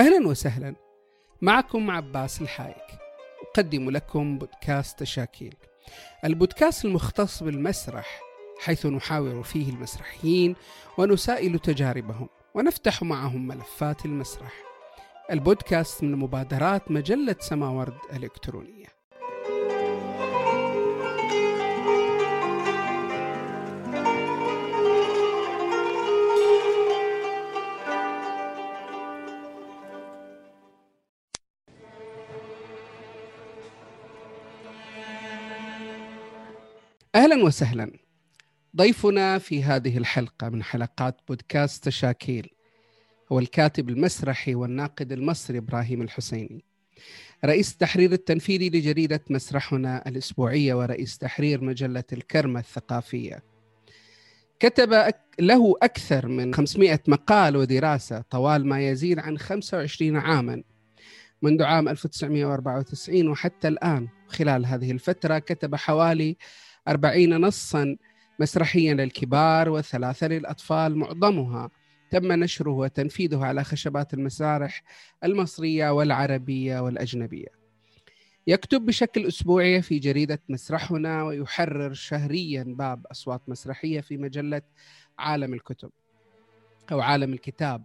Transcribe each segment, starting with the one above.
أهلا وسهلا. معكم عباس الحايك. أقدم لكم بودكاست تشاكيل البودكاست المختص بالمسرح حيث نحاور فيه المسرحيين ونسائل تجاربهم ونفتح معهم ملفات المسرح. البودكاست من مبادرات مجلة سماورد الإلكترونية أهلا وسهلا. ضيفنا في هذه الحلقة من حلقات بودكاست تشاكيل هو الكاتب المسرحي والناقد المصري إبراهيم الحسيني. رئيس التحرير التنفيذي لجريدة مسرحنا الأسبوعية ورئيس تحرير مجلة الكرمه الثقافية. كتب له أكثر من 500 مقال ودراسة طوال ما يزيد عن 25 عاما. منذ عام 1994 وحتى الآن خلال هذه الفترة كتب حوالي أربعين نصا مسرحيا للكبار وثلاثة للأطفال معظمها. تم نشره وتنفيذه على خشبات المسارح المصرية والعربية والأجنبية. يكتب بشكل أسبوعي في جريدة مسرحنا ويحرر شهريا باب أصوات مسرحية في مجلة عالم الكتب أو عالم الكتاب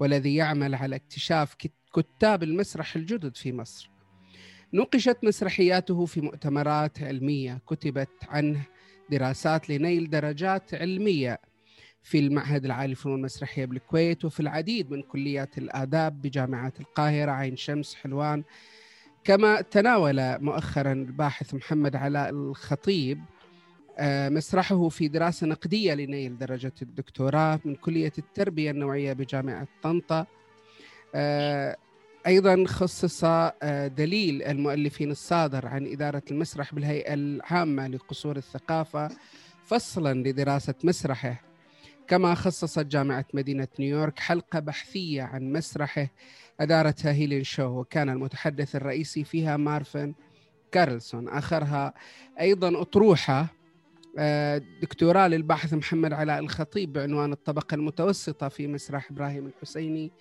والذي يعمل على اكتشاف كتاب المسرح الجدد في مصر. نوقشت مسرحياته في مؤتمرات علمية كتبت عنه دراسات لنيل درجات علمية في المعهد العالي للفنون المسرحية بالكويت وفي العديد من كليات الآداب بجامعات القاهرة عين شمس حلوان. كما تناول مؤخرا الباحث محمد علاء الخطيب آه، مسرحه في دراسة نقدية لنيل درجة الدكتوراه من كلية التربية النوعية بجامعة طنطا. أيضا خصص آه، دليل المؤلفين الصادر عن إدارة المسرح بالهيئة العامة لقصور الثقافة فصلا لدراسة مسرحه. كما خصصت جامعة مدينة نيويورك حلقة بحثية عن مسرحه أدارتها هيلين شو وكان المتحدث الرئيسي فيها مارفن كارلسون. آخرها أيضا أطروحة آه، دكتوراه للباحث محمد علاء الخطيب بعنوان الطبقة المتوسطة في مسرح إبراهيم الحسيني.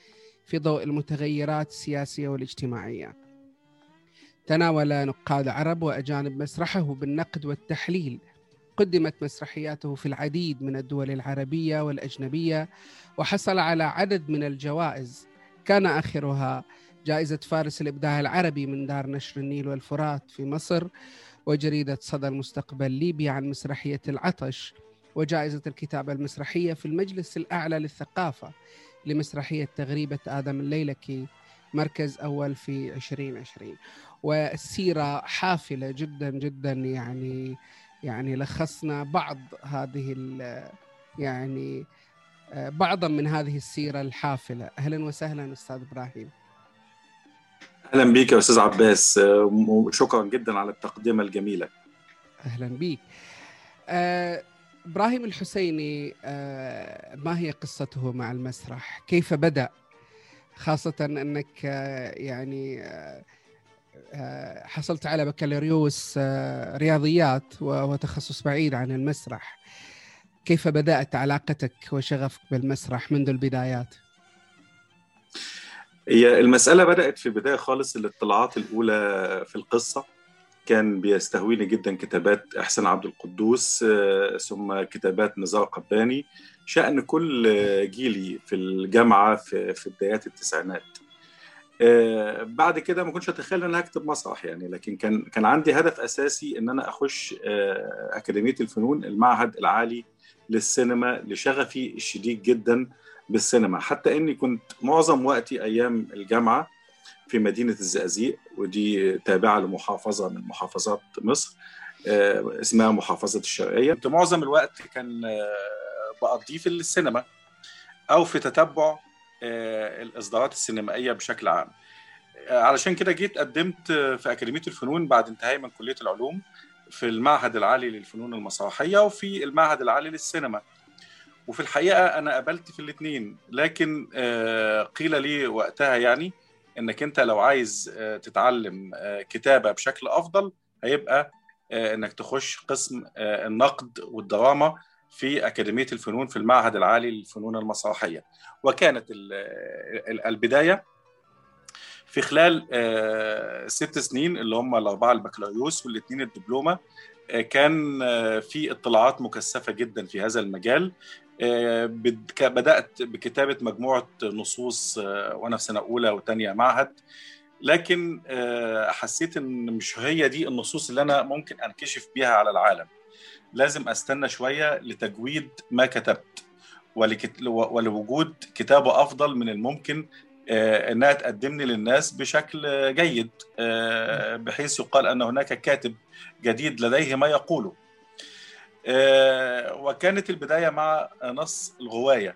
في ضوء المتغيرات السياسية والاجتماعية. تناول نقاد عرب وأجانب مسرحه بالنقد والتحليل. قدمت مسرحياته في العديد من الدول العربية والأجنبية وحصل على عدد من الجوائز كان آخرها جائزة فارس الإبداع العربي من دار نشر النيل والفرات في مصر وجريدة صدى المستقبل ليبيا عن مسرحية العطش وجائزة الكتابة المسرحية في المجلس الأعلى للثقافة لمسرحية تغريبة آدم الليلكي مركز أول في 2020 والسيرة حافلة جدا جدا يعني يعني لخصنا بعض هذه يعني بعضا من هذه السيرة الحافلة. أهلا وسهلا أستاذ إبراهيم. أهلا بك يا أستاذ عباس. وشكرا جدا على التقدمة الجميلة. أهلا بك أه إبراهيم الحسيني آه، ما هي قصته مع المسرح؟ كيف بدأ؟ خاصة أنك آه، يعني آه، حصلت على بكالوريوس رياضيات وهو تخصص بعيد عن المسرح. كيف بدأت علاقتك وشغفك بالمسرح منذ البدايات؟ هي المسألة بدأت في البداية خالص الاطلاعات الأولى في القصة كان بيستهويني جدا كتابات إحسان عبد القدوس آه، ثم كتابات نزار قباني. شأن كل جيلي في الجامعة في, في بدايات التسعينات. آه، بعد كده ما كنتش أتخيل إن أنا هكتب مسرح يعني لكن كان كان عندي هدف أساسي إن أنا أخش آه، أكاديمية الفنون المعهد العالي للسينما لشغفي الشديد جدا بالسينما. حتى إني كنت معظم وقتي أيام الجامعة في مدينة الزقازيق ودي تابعة لمحافظة من محافظات مصر آه، اسمها محافظة الشرقية. كنت معظم الوقت كان آه، بقضيه في السينما أو في تتبع آه، الإصدارات السينمائية بشكل عام. علشان كده جيت قدمت في أكاديمية الفنون بعد انتهائي من كلية العلوم في المعهد العالي للفنون المسرحية وفي المعهد العالي للسينما. وفي الحقيقة أنا قبلت في الاثنين لكن قيل لي وقتها يعني إنك أنت لو عايز آه، تتعلم آه، كتابة بشكل أفضل هيبقى آه، إنك تخش قسم النقد والدراما في أكاديمية الفنون في المعهد العالي للفنون المسرحية. وكانت البداية في خلال ست سنين اللي هم الأربعة البكالوريوس والاثنين الدبلومة آه، كان في اطلاعات مكثفة جدا في هذا المجال. بدأت بكتابة مجموعة نصوص وأنا في سنة أولى وثانيه معهد. لكن حسيت إن مش هي دي النصوص اللي أنا ممكن أنكشف بيها على العالم. لازم أستنى شوية لتجويد ما كتبت ولوجود كتابة أفضل من الممكن آه، إنها تقدمني للناس بشكل جيد آه، بحيث يقال أن هناك كاتب جديد لديه ما يقوله. آه، وكانت البداية مع نص الغواية.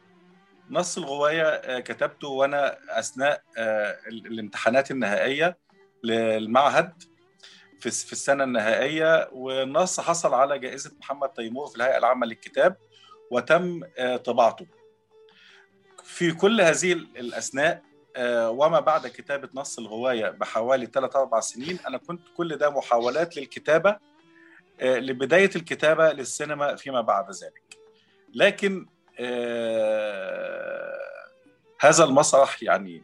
نص الغواية كتبته وأنا أثناء الامتحانات النهائية للمعهد في السنة النهائية. والنص حصل على جائزة محمد تيمور في الهيئة العامة للكتاب وتم طباعته. في كل هذه الأثناء آه، وما بعد كتابة نص الغواية بحوالي 3 أربع سنين أنا كنت كل ده محاولات للكتابة آه، لبداية الكتابة للسينما فيما بعد ذلك. لكن آه، هذا المسرح يعني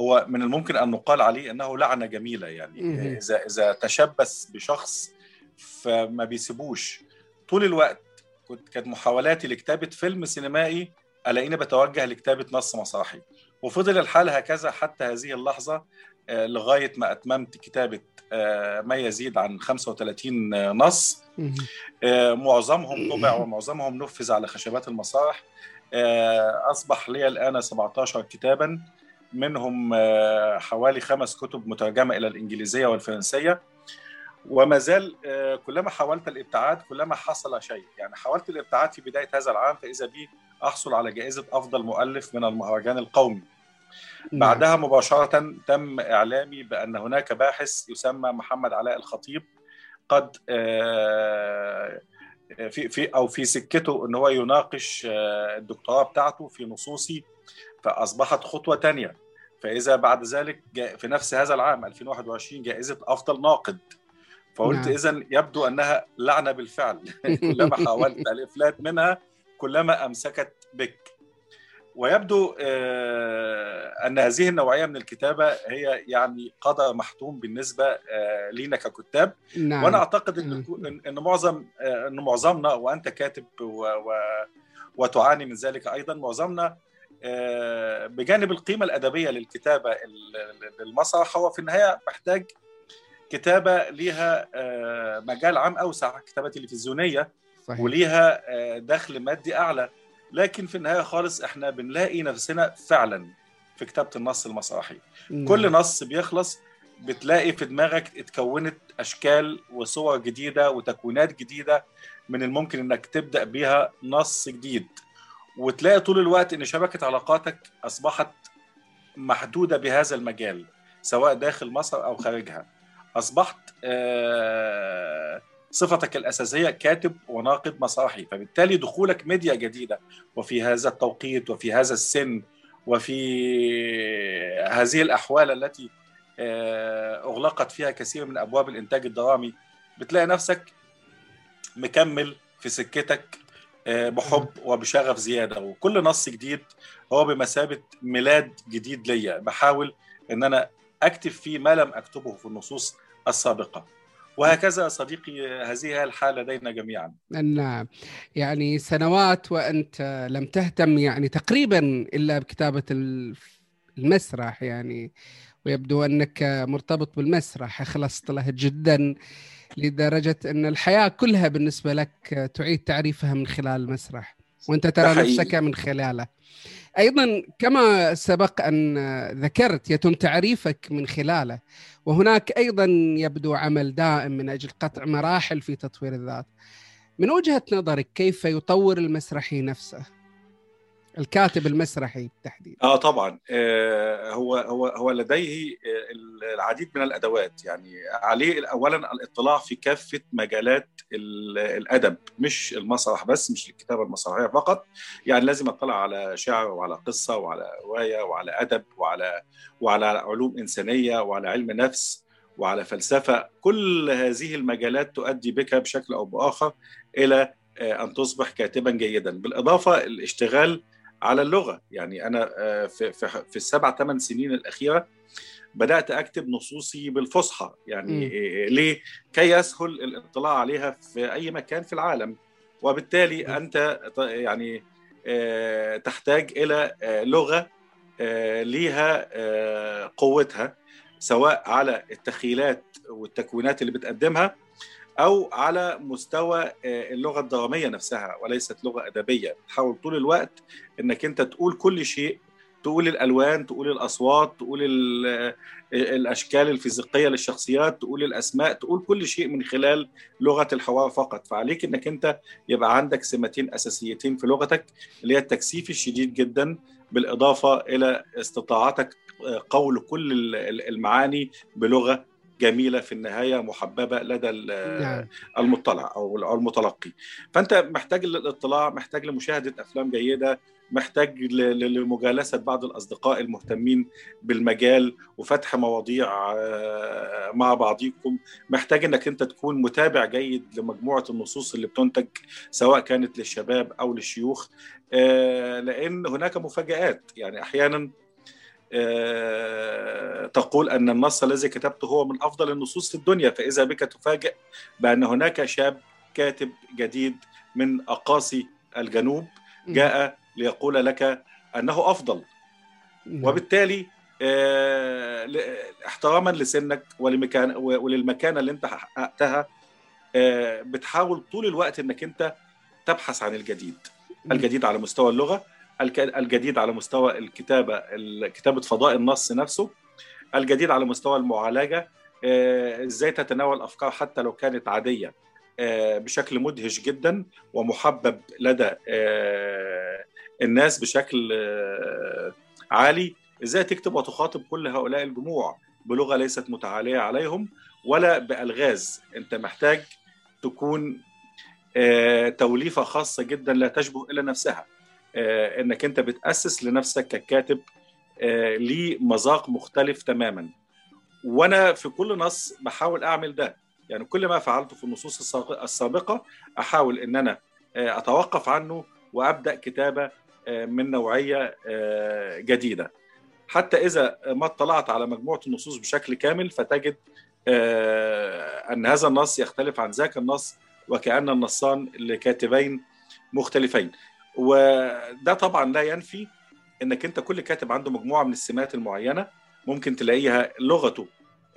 هو من الممكن أن نقال عليه أنه لعنة جميلة يعني. إذا إذا تشبث بشخص فما بيسيبوش. طول الوقت كنت كانت محاولاتي لكتابة فيلم سينمائي ألاقيني بتوجه لكتابة نص مسرحي. وفضل الحال هكذا حتى هذه اللحظة آه، لغاية ما أتممت كتابة آه، ما يزيد عن 35 نص. آه، معظمهم طبع ومعظمهم نفذ على خشبات المسارح أصبح لي الآن 17 كتابا منهم حوالي خمس كتب مترجمة إلى الإنجليزية والفرنسية. وما زال كلما حاولت الإبتعاد كلما حصل شيء. يعني حاولت الإبتعاد في بداية هذا العام فإذا بي أحصل على جائزة أفضل مؤلف من المهرجان القومي. بعدها مباشرة تم إعلامي بأن هناك باحث يسمى محمد علاء الخطيب قد آه، في في أو في سكته إن هو يناقش آه، الدكتوراه بتاعته في نصوصي فأصبحت خطوة ثانية فإذا بعد ذلك في نفس هذا العام 2021 جائزة أفضل ناقد. فقلت نعم. اذا يبدو أنها لعنة بالفعل. كلما حاولت الافلات منها كلما أمسكت بك. ويبدو آه، أن هذه النوعية من الكتابة هي يعني قدر محتوم بالنسبة آه، لينا ككتاب نعم. وأنا أعتقد إن ان معظم آه، إن معظمنا وأنت كاتب و و وتعاني من ذلك أيضا معظمنا بجانب القيمة الأدبية للكتابة للمسرح هو في النهاية محتاج كتابة ليها مجال عام أوسع كتابة تلفزيونية صحيح. وليها دخل مادي أعلى لكن في النهاية خالص إحنا بنلاقي نفسنا فعلا في كتابة النص المسرحي. مم. كل نص بيخلص بتلاقي في دماغك اتكونت أشكال وصور جديدة وتكوينات جديدة من الممكن إنك تبدأ بيها نص جديد. وتلاقي طول الوقت إن شبكة علاقاتك أصبحت محدودة بهذا المجال سواء داخل مصر أو خارجها. أصبحت آه صفتك الأساسية كاتب وناقد مسرحي فبالتالي دخولك ميديا جديدة وفي هذا التوقيت وفي هذا السن وفي هذه الأحوال التي آه، أغلقت فيها كثير من أبواب الإنتاج الدرامي. بتلاقي نفسك مكمل في سكتك آه، بحب وبشغف زيادة. وكل نص جديد هو بمثابة ميلاد جديد ليا. بحاول أن أنا أكتب فيه ما لم أكتبه في النصوص السابقة. وهكذا صديقي هذه الحالة لدينا جميعا. نعم. يعني سنوات وأنت لم تهتم يعني تقريبا إلا بكتابة المسرح يعني. ويبدو أنك مرتبط بالمسرح أخلصت له جدا لدرجة أن الحياة كلها بالنسبة لك تعيد تعريفها من خلال المسرح. وأنت ترى نفسك من خلاله. أيضا كما سبق أن ذكرت يتم تعريفك من خلاله وهناك أيضا يبدو عمل دائم من أجل قطع مراحل في تطوير الذات. من وجهة نظرك كيف يطور المسرحي نفسه؟ الكاتب المسرحي بالتحديد آه طبعا. آه هو هو هو لديه آه، العديد من الأدوات. يعني عليه اولا الاطلاع في كافة مجالات الأدب مش المسرح بس مش الكتابة المسرحية فقط. يعني لازم اطلع على شعر وعلى قصة وعلى رواية وعلى أدب وعلى وعلى علوم إنسانية وعلى علم نفس وعلى فلسفة. كل هذه المجالات تؤدي بك بشكل أو بآخر إلى آه، أن تصبح كاتبا جيدا. بالإضافة الاشتغال على اللغة. يعني أنا آه، في في, في السبع ثمان سنين الأخيرة بدأت أكتب نصوصي بالفصحى. يعني ليه؟ كي يسهل الاطلاع عليها في أي مكان في العالم. وبالتالي أنت يعني تحتاج إلى لغة ليها قوتها سواء على التخيلات والتكوينات اللي بتقدمها أو على مستوى اللغة الدرامية نفسها وليست لغة أدبية. تحاول طول الوقت إنك أنت تقول كل شيء تقول الألوان تقول الأصوات تقول الأشكال الفيزيقية للشخصيات تقول الأسماء تقول كل شيء من خلال لغة الحوار فقط. فعليك إنك أنت يبقى عندك سمتين أساسيتين في لغتك اللي هي التكثيف الشديد جدا بالإضافة إلى استطاعتك قول كل المعاني بلغة جميلة في النهاية محببة لدى نعم. المطلع أو المتلقي. فأنت محتاج للاطلاع محتاج لمشاهدة أفلام جيدة محتاج لمجالسة بعض الأصدقاء المهتمين بالمجال وفتح مواضيع مع بعضكم محتاج إنك أنت تكون متابع جيد لمجموعة النصوص اللي بتنتج سواء كانت للشباب أو للشيوخ لأن هناك مفاجآت. يعني أحيانا تقول أن النص الذي كتبته هو من أفضل النصوص في الدنيا فإذا بك تفاجئ بأن هناك شاب كاتب جديد من أقاصي الجنوب جاء ليقول لك أنه أفضل. وبالتالي احتراما لسنك ولمكان وللمكانة اللي أنت حققتها بتحاول طول الوقت إنك أنت تبحث عن الجديد الجديد على مستوى اللغة الجديد على مستوى الكتابة كتابة فضاء النص نفسه الجديد على مستوى المعالجة إزاي تتناول أفكار حتى لو كانت عادية بشكل مدهش جدا ومحبب لدى الناس بشكل عالي. إزاي تكتب وتخاطب كل هؤلاء الجموع بلغة ليست متعالية عليهم ولا بألغاز. أنت محتاج تكون توليفة خاصة جدا لا تشبه إلا نفسها. إنك أنت بتأسس لنفسك ككاتب ليه مذاق مختلف تماما. وأنا في كل نص بحاول أعمل ده. يعني كل ما فعلته في النصوص السابقة أحاول إن أنا أتوقف عنه وأبدأ كتابة من نوعية جديدة. حتى إذا ما اطلعت على مجموعة النصوص بشكل كامل فتجد أن هذا النص يختلف عن ذاك النص وكأن النصان لكاتبين مختلفين. وده طبعا لا ينفي إنك أنت كل كاتب عنده مجموعة من السمات المعينة ممكن تلاقيها لغته.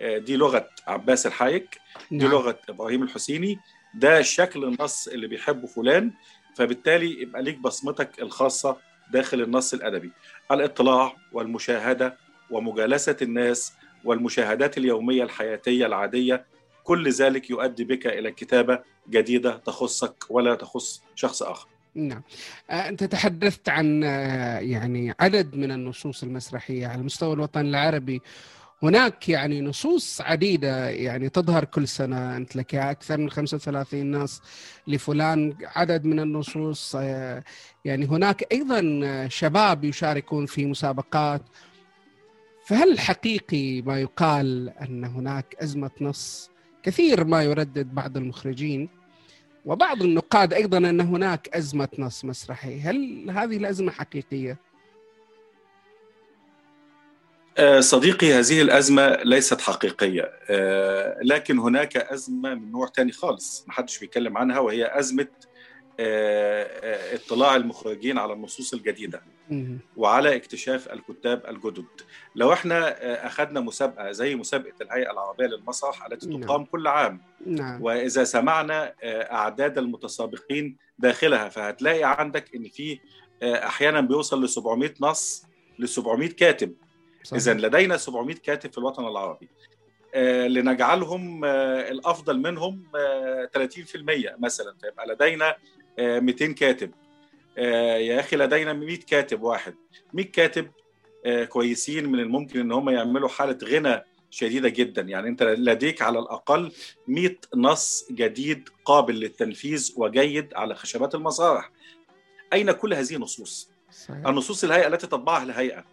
دي لغة عباس الحايك دي نعم. لغة إبراهيم الحسيني ده شكل النص اللي بيحبه فلان فبالتالي يبقى ليك بصمتك الخاصة داخل النص الأدبي. الاطلاع والمشاهدة ومجالسة الناس والمشاهدات اليومية الحياتية العادية كل ذلك يؤدي بك إلى كتابة جديدة تخصك ولا تخص شخص آخر. نعم. أنت تحدثت عن يعني عدد من النصوص المسرحية على مستوى الوطن العربي. هناك يعني نصوص عديدة يعني تظهر كل سنة. أنت لك أكثر من 35 نص لفلان عدد من النصوص يعني هناك أيضا شباب يشاركون في مسابقات. فهل حقيقي ما يقال أن هناك أزمة نص؟ كثير ما يردد بعض المخرجين. وبعض النقاد أيضا أن هناك أزمة نص مسرحي، هل هذه الأزمة حقيقية؟ صديقي هذه الأزمة ليست حقيقية. لكن هناك أزمة من نوع ثاني خالص ما حدش بيتكلم عنها وهي أزمة اطلاع المخرجين على النصوص الجديدة. وعلى اكتشاف الكتاب الجدد. لو إحنا أخذنا مسابقة زي مسابقة الهيئة العربية للمسرح التي تقام كل عام. نعم. وإذا سمعنا أعداد المتسابقين داخلها فهتلاقي عندك إن في أحيانا بيوصل ل 700 نص ل 700 كاتب. اذا لدينا 700 كاتب في الوطن العربي. لنجعلهم الأفضل منهم 30% مثلا. فيبقى لدينا 200 كاتب. يا أخي لدينا 100 كاتب واحد. 100 كاتب كويسين من الممكن إن هم يعملوا حالة غنى شديدة جدا. يعني أنت لديك على الأقل 100 نص جديد قابل للتنفيذ وجيد على خشبات المسارح. أين كل هذه النصوص؟ صحيح. النصوص الهيئة التي تطبعها الهيئة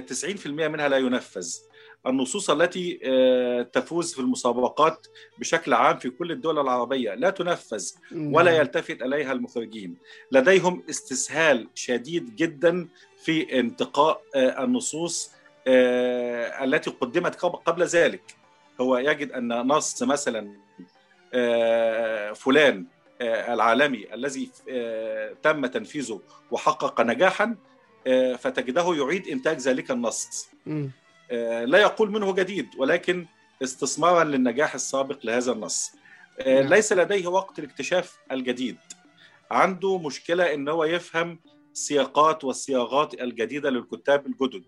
90% منها لا ينفذ. النصوص التي تفوز في المسابقات بشكل عام في كل الدول العربية. لا تنفذ ولا يلتفت إليها المخرجين. لديهم استسهال شديد جدا في انتقاء النصوص آه، التي قدمت قبل ذلك. هو يجد أن نص مثلا آه، فلان آه، العالمي الذي تم تنفيذه وحقق نجاحا فتجده يعيد إنتاج ذلك النص. لا يقول منه جديد ولكن استثمارا للنجاح السابق لهذا النص. نعم. ليس لديه وقت لاكتشاف الجديد. عنده مشكلة إن هو يفهم السياقات والصياغات الجديدة للكتاب الجدد.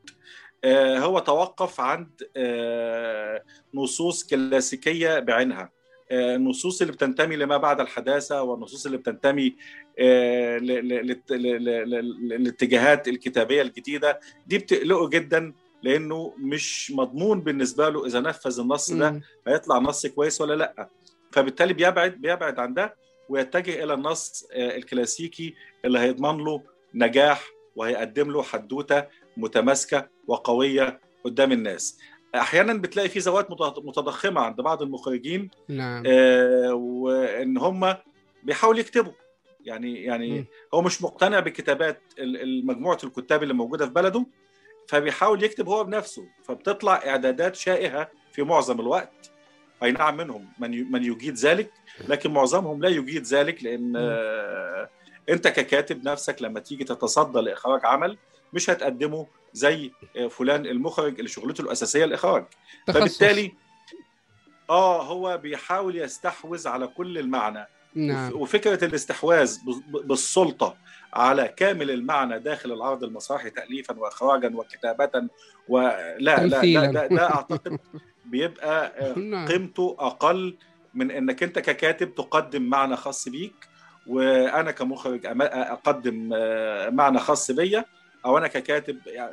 آه، هو توقف عند آه، نصوص كلاسيكية بعينها. آه، النصوص اللي بتنتمي لما بعد الحداثة والنصوص اللي بتنتمي للاتجاهات الكتابية الجديدة. دي بتقلقه جدا لأنه مش مضمون بالنسبة له إذا نفذ النص ده هيطلع نص كويس ولا لأ. فبالتالي بيبعد بيبعد عن ده ويتجه إلى النص الكلاسيكي اللي هيضمن له نجاح وهيقدم له حدوتة متماسكة وقوية قدام الناس. أحيانا بتلاقي في ذوات متضخمة عند بعض المخرجين نعم. آه وإن هم بيحاولوا يكتبوا. يعني يعني م. هو مش مقتنع بكتابات مجموعه الكتاب اللي موجودة في بلده فبيحاول يكتب هو بنفسه فبتطلع إعدادات شائهه في معظم الوقت. أي نعم منهم من من يجيد ذلك لكن معظمهم لا يجيد ذلك لأن آه أنت ككاتب نفسك لما تيجي تتصدى لإخراج عمل مش هتقدمه زي فلان المخرج اللي شغلته الأساسية الإخراج. تخصص. فبالتالي آه هو بيحاول يستحوذ على كل المعنى. نعم. وفكرة الاستحواذ بالسلطة على كامل المعنى داخل العرض المسرحي تاليفا واخراجا وكتابه ولا لا لا ده, ده أعتقد بيبقى نعم. قيمته أقل من إنك أنت ككاتب تقدم معنى خاص بيك وأنا كمخرج أقدم معنى خاص بيا أو أنا ككاتب يعني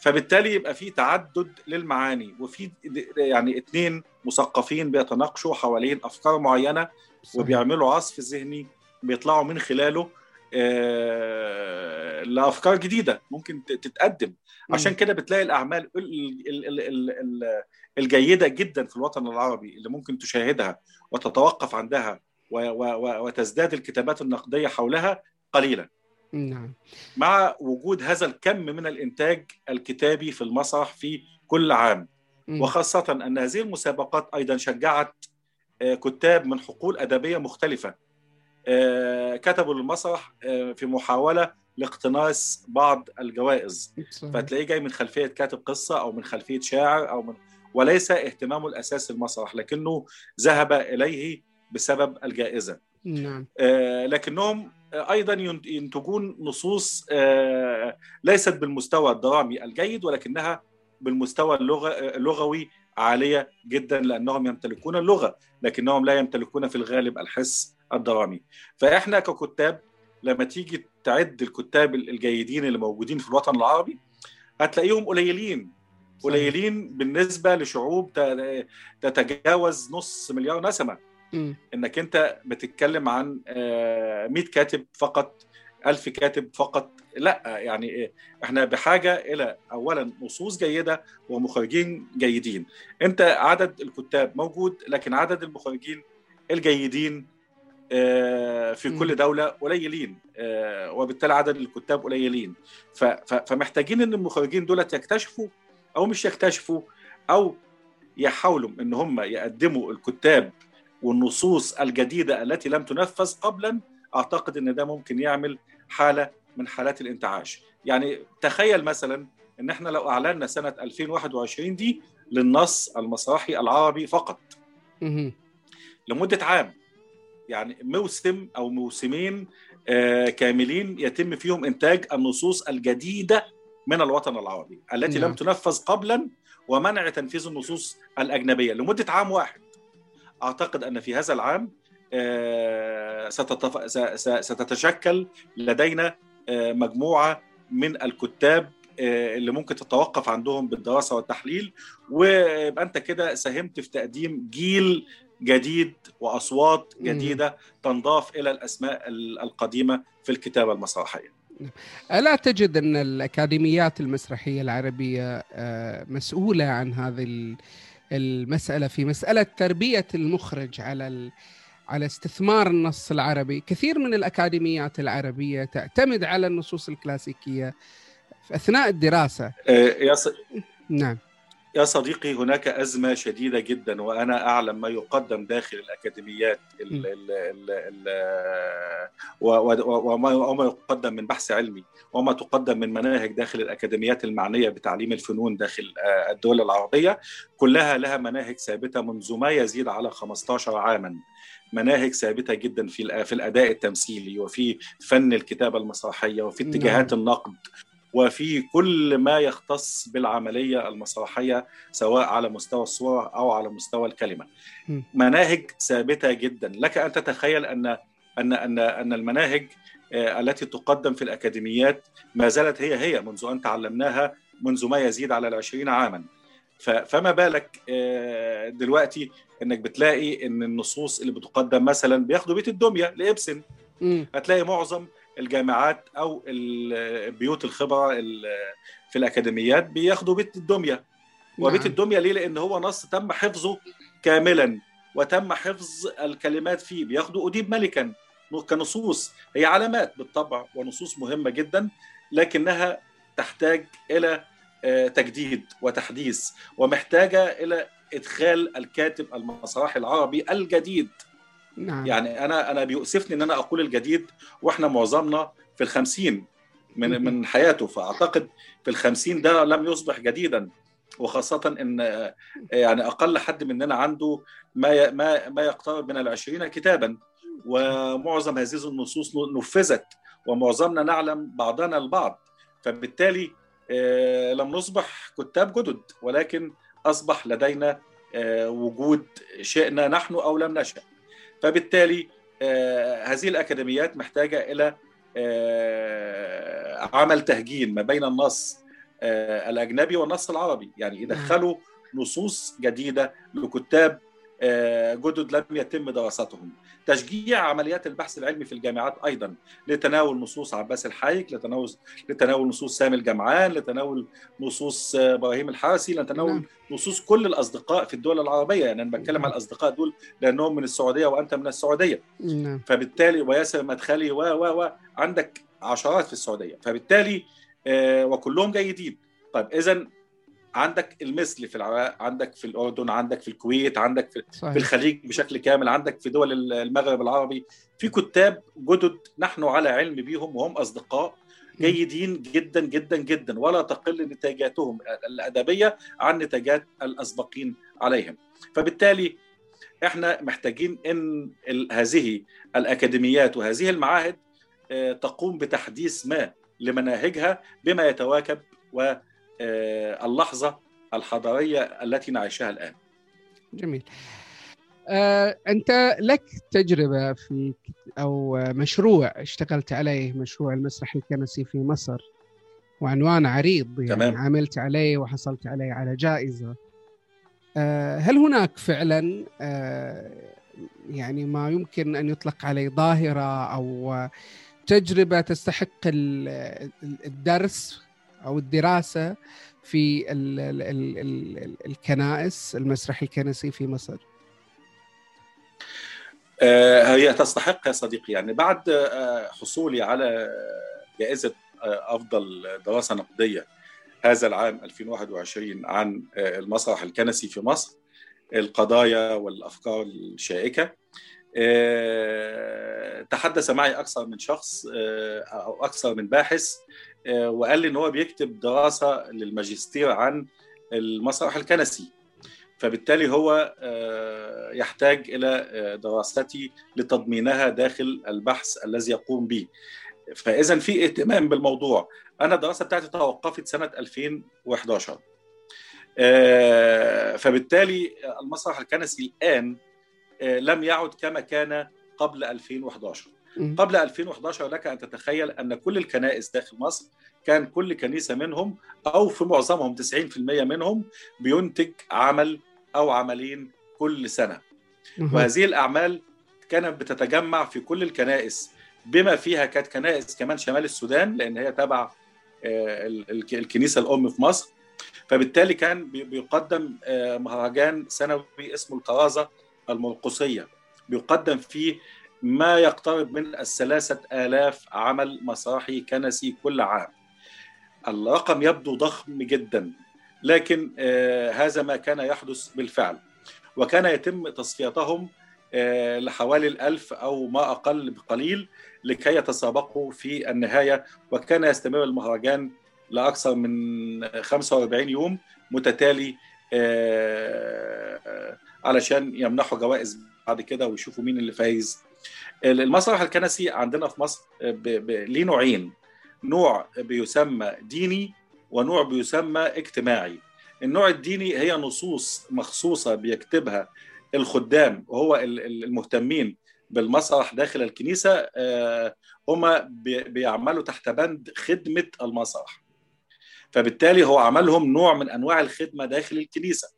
فبالتالي يبقى في تعدد للمعاني وفي يعني اثنين مثقفين بيتناقشوا حوالين أفكار معينة وبيعملوا عصف ذهني بيطلعوا من خلاله آه لأفكار جديدة ممكن تتقدم. عشان كده بتلاقي الأعمال الجيدة جدا في الوطن العربي اللي ممكن تشاهدها وتتوقف عندها وتزداد الكتابات النقدية حولها قليلا. نعم. مع وجود هذا الكم من الإنتاج الكتابي في المسرح في كل عام. م. وخاصة أن هذه المسابقات أيضا شجعت آه، كتاب من حقول أدبية مختلفة. آه، كتبوا للمسرح آه، في محاولة لاقتناص بعض الجوائز. فتلاقيه جاي من خلفية كاتب قصة أو من خلفية شاعر أو من وليس اهتمامه الاساسي المسرح لكنه ذهب إليه بسبب الجائزة. نعم. لكنهم أيضا ينتجون نصوص آه ليست بالمستوى الدرامي الجيد ولكنها بالمستوى اللغوي عالية جدا لأنهم يمتلكون اللغة لكنهم لا يمتلكون في الغالب الحس الدرامي. فإحنا ككتاب لما تيجي تعد الكتاب الجيدين اللي موجودين في الوطن العربي هتلاقيهم قليلين. قليلين بالنسبة لشعوب تتجاوز نص مليار نسمة. م. إنك أنت بتتكلم عن 100 آه، كاتب فقط 1000 كاتب فقط. لا يعني إحنا بحاجة إلى اولا نصوص جيدة ومخرجين جيدين. أنت عدد الكتاب موجود لكن عدد المخرجين الجيدين آه، في كل دولة قليلين آه، وبالتالي عدد الكتاب قليلين. فمحتاجين إن المخرجين دول يكتشفوا أو مش يكتشفوا أو يحاولوا إن هم يقدموا الكتاب والنصوص الجديدة التي لم تنفذ قبلا أعتقد إن ده ممكن يعمل حالة من حالات الانتعاش. يعني تخيل مثلا إن إحنا لو أعلنا سنة 2021 دي للنص المسرحي العربي فقط. لمدة عام. يعني موسم أو موسمين آه كاملين يتم فيهم إنتاج النصوص الجديدة من الوطن العربي التي نعم. لم تنفذ قبلا ومنع تنفيذ النصوص الأجنبية. لمدة عام واحد. أعتقد أن في هذا العام آه، ستتشكل لدينا آه، مجموعة من الكتاب آه، اللي ممكن تتوقف عندهم بالدراسة والتحليل ويبقى أنت كده ساهمت في تقديم جيل جديد وأصوات جديدة تنضاف إلى الأسماء القديمة في الكتابة المسرحية. ألا تجد أن الأكاديميات المسرحية العربية مسؤولة عن هذه المسألة في مسألة تربية المخرج على على استثمار النص العربي. كثير من الأكاديميات العربية تعتمد على النصوص الكلاسيكية في أثناء الدراسة. يا ص... نعم. يا صديقي هناك أزمة شديدة جدا وأنا أعلم ما يقدم داخل الأكاديميات ال ال ال ال وما يقدم من بحث علمي وما تقدم من مناهج داخل الأكاديميات المعنية بتعليم الفنون داخل الدول العربية. كلها لها مناهج ثابتة منذ ما يزيد على 15 عاما. مناهج ثابتة جدا في في الأداء التمثيلي وفي فن الكتابة المسرحية وفي اتجاهات النقد. وفي كل ما يختص بالعملية المسرحية سواء على مستوى الصورة أو على مستوى الكلمة. مناهج ثابتة جدا، لك أن تتخيل أن أن أن أن المناهج التي تقدم في الأكاديميات ما زالت هي هي منذ أن تعلمناها منذ ما يزيد على العشرين عاما. فما بالك دلوقتي إنك بتلاقي إن النصوص اللي بتقدم مثلا بياخدوا بيت الدمية لإبسن هتلاقي معظم الجامعات أو بيوت الخبرة في الأكاديميات بياخدوا بيت الدمية. وبيت الدمية ليه؟ لأن هو نص تم حفظه كاملا وتم حفظ الكلمات فيه. بياخدوا أديب ملكا كنصوص. هي علامات بالطبع ونصوص مهمة جدا لكنها تحتاج إلى تجديد وتحديث ومحتاجة إلى إدخال الكاتب المسرحي العربي الجديد. نعم. يعني أنا أنا بيؤسفني إن أنا أقول الجديد وإحنا معظمنا في الخمسين من من حياته. فأعتقد في الخمسين ده لم يصبح جديدا. وخاصة إن يعني أقل حد مننا عنده ما ما ما يقترب من العشرين كتابا. ومعظم هذه النصوص نفذت. ومعظمنا نعلم بعضنا البعض. فبالتالي لم نصبح كتاب جدد. ولكن أصبح لدينا وجود شئنا نحن أو لم نشأ. فبالتالي هذه الأكاديميات محتاجة إلى عمل تهجين ما بين النص الأجنبي والنص العربي. يعني يدخلوا نصوص جديدة لكتاب جدد لم يتم دراستهم. تشجيع عمليات البحث العلمي في الجامعات أيضا لتناول نصوص عباس الحايك لتناول لتناول نصوص سامي الجمعان لتناول نصوص إبراهيم الحارسي لتناول نعم. نصوص كل الأصدقاء في الدول العربية. يعني أنا بتكلم عن الأصدقاء دول لأنهم من السعودية وأنت من السعودية. نعم. فبالتالي وياسر مدخلي و و و عندك عشرات في السعودية. فبالتالي آه وكلهم جيدين. طيب اذا عندك المثل في العراق عندك في الأردن عندك في الكويت عندك في, صحيح. في الخليج بشكل كامل عندك في دول المغرب العربي. في كتاب جدد نحن على علم بيهم وهم أصدقاء جيدين جدا جدا جدا ولا تقل نتاجاتهم الأدبية عن نتاجات الأسبقين عليهم. فبالتالي إحنا محتاجين إن هذه الأكاديميات وهذه المعاهد تقوم بتحديث ما لمناهجها بما يتواكب و اللحظة الحضارية التي نعيشها الآن. جميل. آه، أنت لك تجربة في أو مشروع اشتغلت عليه مشروع المسرح الكنسي في مصر وعنوان عريض يعني تمام. عملت عليه وحصلت عليه على جائزة. آه، هل هناك فعلا آه، يعني ما يمكن أن يطلق عليه ظاهرة أو تجربة تستحق الدرس؟ أو الدراسة في ال ال ال ال الكنائس المسرح الكنسي في مصر؟ هي تستحق يا صديقي يعني بعد حصولي على جائزة أفضل دراسة نقدية هذا العام 2021 عن المسرح الكنسي في مصر القضايا والأفكار الشائكة تحدث معي أكثر من شخص أو أكثر من باحث وقال لي إن هو بيكتب دراسة للماجستير عن المسرح الكنسي. فبالتالي هو يحتاج إلى دراستي لتضمينها داخل البحث الذي يقوم به. فإذا في اهتمام بالموضوع. أنا الدراسة بتاعتي توقفت سنة 2011 فبالتالي المسرح الكنسي الآن لم يعد كما كان قبل 2011 قبل 2011 لك أن تتخيل أن كل الكنائس داخل مصر كان كل كنيسة منهم أو في معظمهم 90% منهم بينتج عمل أو عملين كل سنة. وهذه الأعمال كانت بتتجمع في كل الكنائس بما فيها كانت كنائس كمان شمال السودان لأن هي تبع الكنيسة الأم في مصر. فبالتالي كان بيقدم مهرجان سنوي اسمه الكرازه المرقصيه بيقدم فيه ما يقترب من الثلاثة آلاف عمل مسرحي كنسي كل عام. الرقم يبدو ضخم جدا لكن هذا ما كان يحدث بالفعل. وكان يتم تصفيتهم لحوالي الألف أو ما أقل بقليل لكي يتسابقوا في النهاية. وكان يستمر المهرجان لأكثر من 45 يوم متتالي علشان يمنحوا جوائز بعد كده ويشوفوا مين اللي فايز المسرح الكنسي عندنا في مصر ليه نوعين. نوع بيسمى ديني ونوع بيسمى اجتماعي. النوع الديني هي نصوص مخصوصة بيكتبها الخدام وهو المهتمين بالمسرح داخل الكنيسة هم بيعملوا تحت بند خدمة المسرح. فبالتالي هو عملهم نوع من أنواع الخدمة داخل الكنيسة.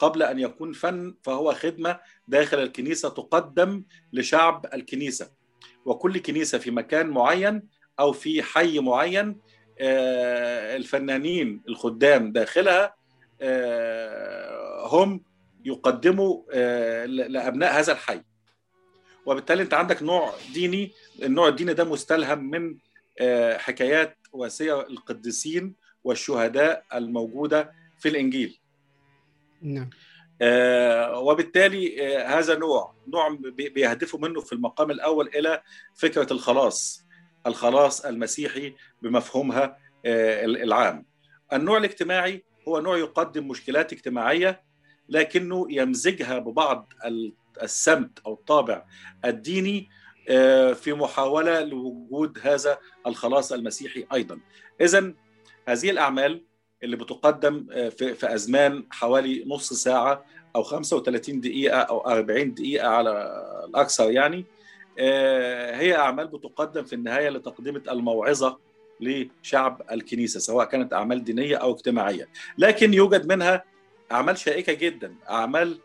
قبل أن يكون فن فهو خدمة داخل الكنيسة تقدم لشعب الكنيسة. وكل كنيسة في مكان معين أو في حي معين الفنانين الخدام داخلها هم يقدموا لأبناء هذا الحي. وبالتالي أنت عندك نوع ديني النوع الديني ده مستلهم من حكايات وسير القديسين والشهداء الموجودة في الإنجيل. نعم. آه وبالتالي آه هذا نوع نوع بيهدفوا منه في المقام الأول إلى فكرة الخلاص الخلاص المسيحي بمفهومها آه العام. النوع الاجتماعي هو نوع يقدم مشكلات اجتماعية لكنه يمزجها ببعض السمت أو الطابع الديني في محاولة لوجود هذا الخلاص المسيحي أيضا. اذا هذه الأعمال اللي بتقدم في, في أزمان حوالي نص ساعة أو 35 دقيقة أو 40 دقيقة على الاكثر يعني. هي أعمال بتقدم في النهاية لتقديم الموعظة لشعب الكنيسة سواء كانت أعمال دينية أو اجتماعية. لكن يوجد منها أعمال شائكة جدا أعمال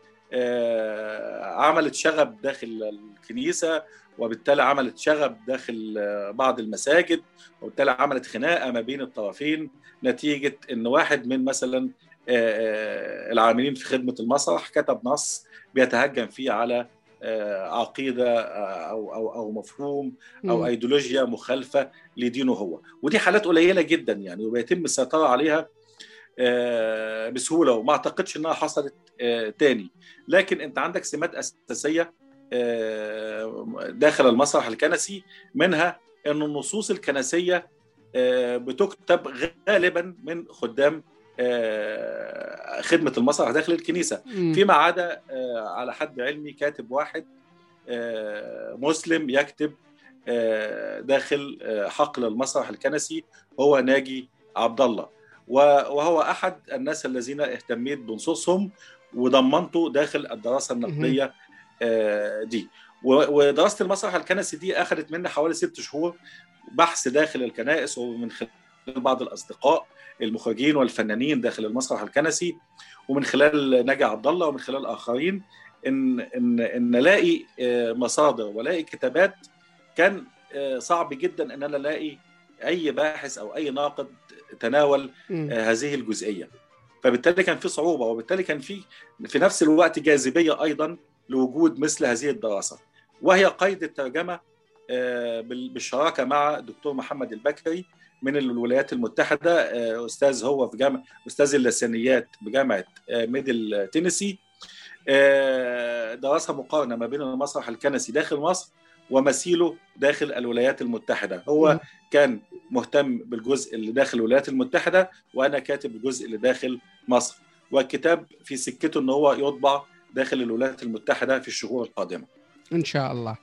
عملت شغب داخل الكنيسة وبالتالي عملت شغب داخل بعض المساجد وبالتالي عملت خناقة ما بين الطرفين نتيجة إن واحد من مثلا العاملين في خدمة المسرح كتب نص بيتهجم فيه على عقيدة أو أو أو مفهوم أو م. أيديولوجيا مخالفة لدينه هو ودي حالات قليلة جدا يعني وبيتم السيطره عليها بسهولة وما أعتقدش إنها حصلت تاني لكن أنت عندك سمات أساسية داخل المسرح الكنسي منها إن النصوص الكنسية بتكتب غالبا من خدام خدمة المسرح داخل الكنيسة. فيما عدا على حد علمي كاتب واحد مسلم يكتب داخل حقل المسرح الكنسي هو ناجي عبد الله وهو أحد الناس الذين اهتميت بنصوصهم وضمنته داخل الدراسة النقدية دي ودراسة المسرح الكنسي دي اخذت مني حوالي ست شهور بحث داخل الكنائس ومن خلال بعض الأصدقاء المخرجين والفنانين داخل المسرح الكنسي ومن خلال ناجي عبد الله ومن خلال آخرين ان ان إن الاقي مصادر والاقي كتابات كان صعب جدا إن أنا ألاقي أي باحث أو أي ناقد تناول م. هذه الجزئية فبالتالي كان في صعوبة وبالتالي كان في في نفس الوقت جاذبية أيضا لوجود مثل هذه الدراسة. وهي قيد الترجمة بالشراكة مع الدكتور محمد البكري من الولايات المتحدة أستاذ هو في جامعة أستاذ اللسانيات بجامعه ميدل تينيسي. دراسة مقارنة ما بين المسرح الكنسي داخل مصر ومثيله داخل الولايات المتحدة. هو. كان مهتم بالجزء اللي داخل الولايات المتحدة وأنا كاتب الجزء اللي داخل مصر. والكتاب في سكته إن هو يطبع داخل الولايات المتحدة في الشهور القادمة. إن شاء الله.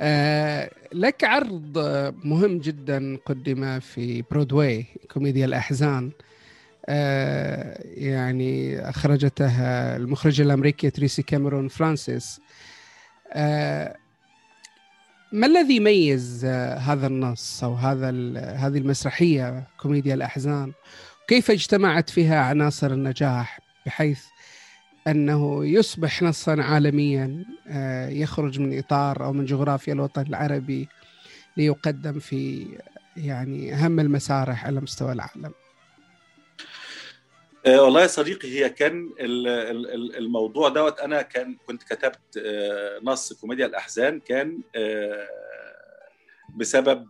آه لك عرض مهم جدا قدم في برودواي كوميديا الأحزان. آه يعني أخرجتها المخرجة الأمريكية تريسي كاميرون فرانسيس. آه ما الذي يميز هذا النص أو هذا هذه المسرحية كوميديا الأحزان؟ كيف اجتمعت فيها عناصر النجاح؟ بحيث أنه يصبح نصا عالميا يخرج من إطار أو من جغرافيا الوطن العربي ليقدم في يعني أهم المسارح على مستوى العالم. والله يا صديقي هي كان الموضوع دوت أنا كان كنت كتبت نص كوميديا الأحزان كان بسبب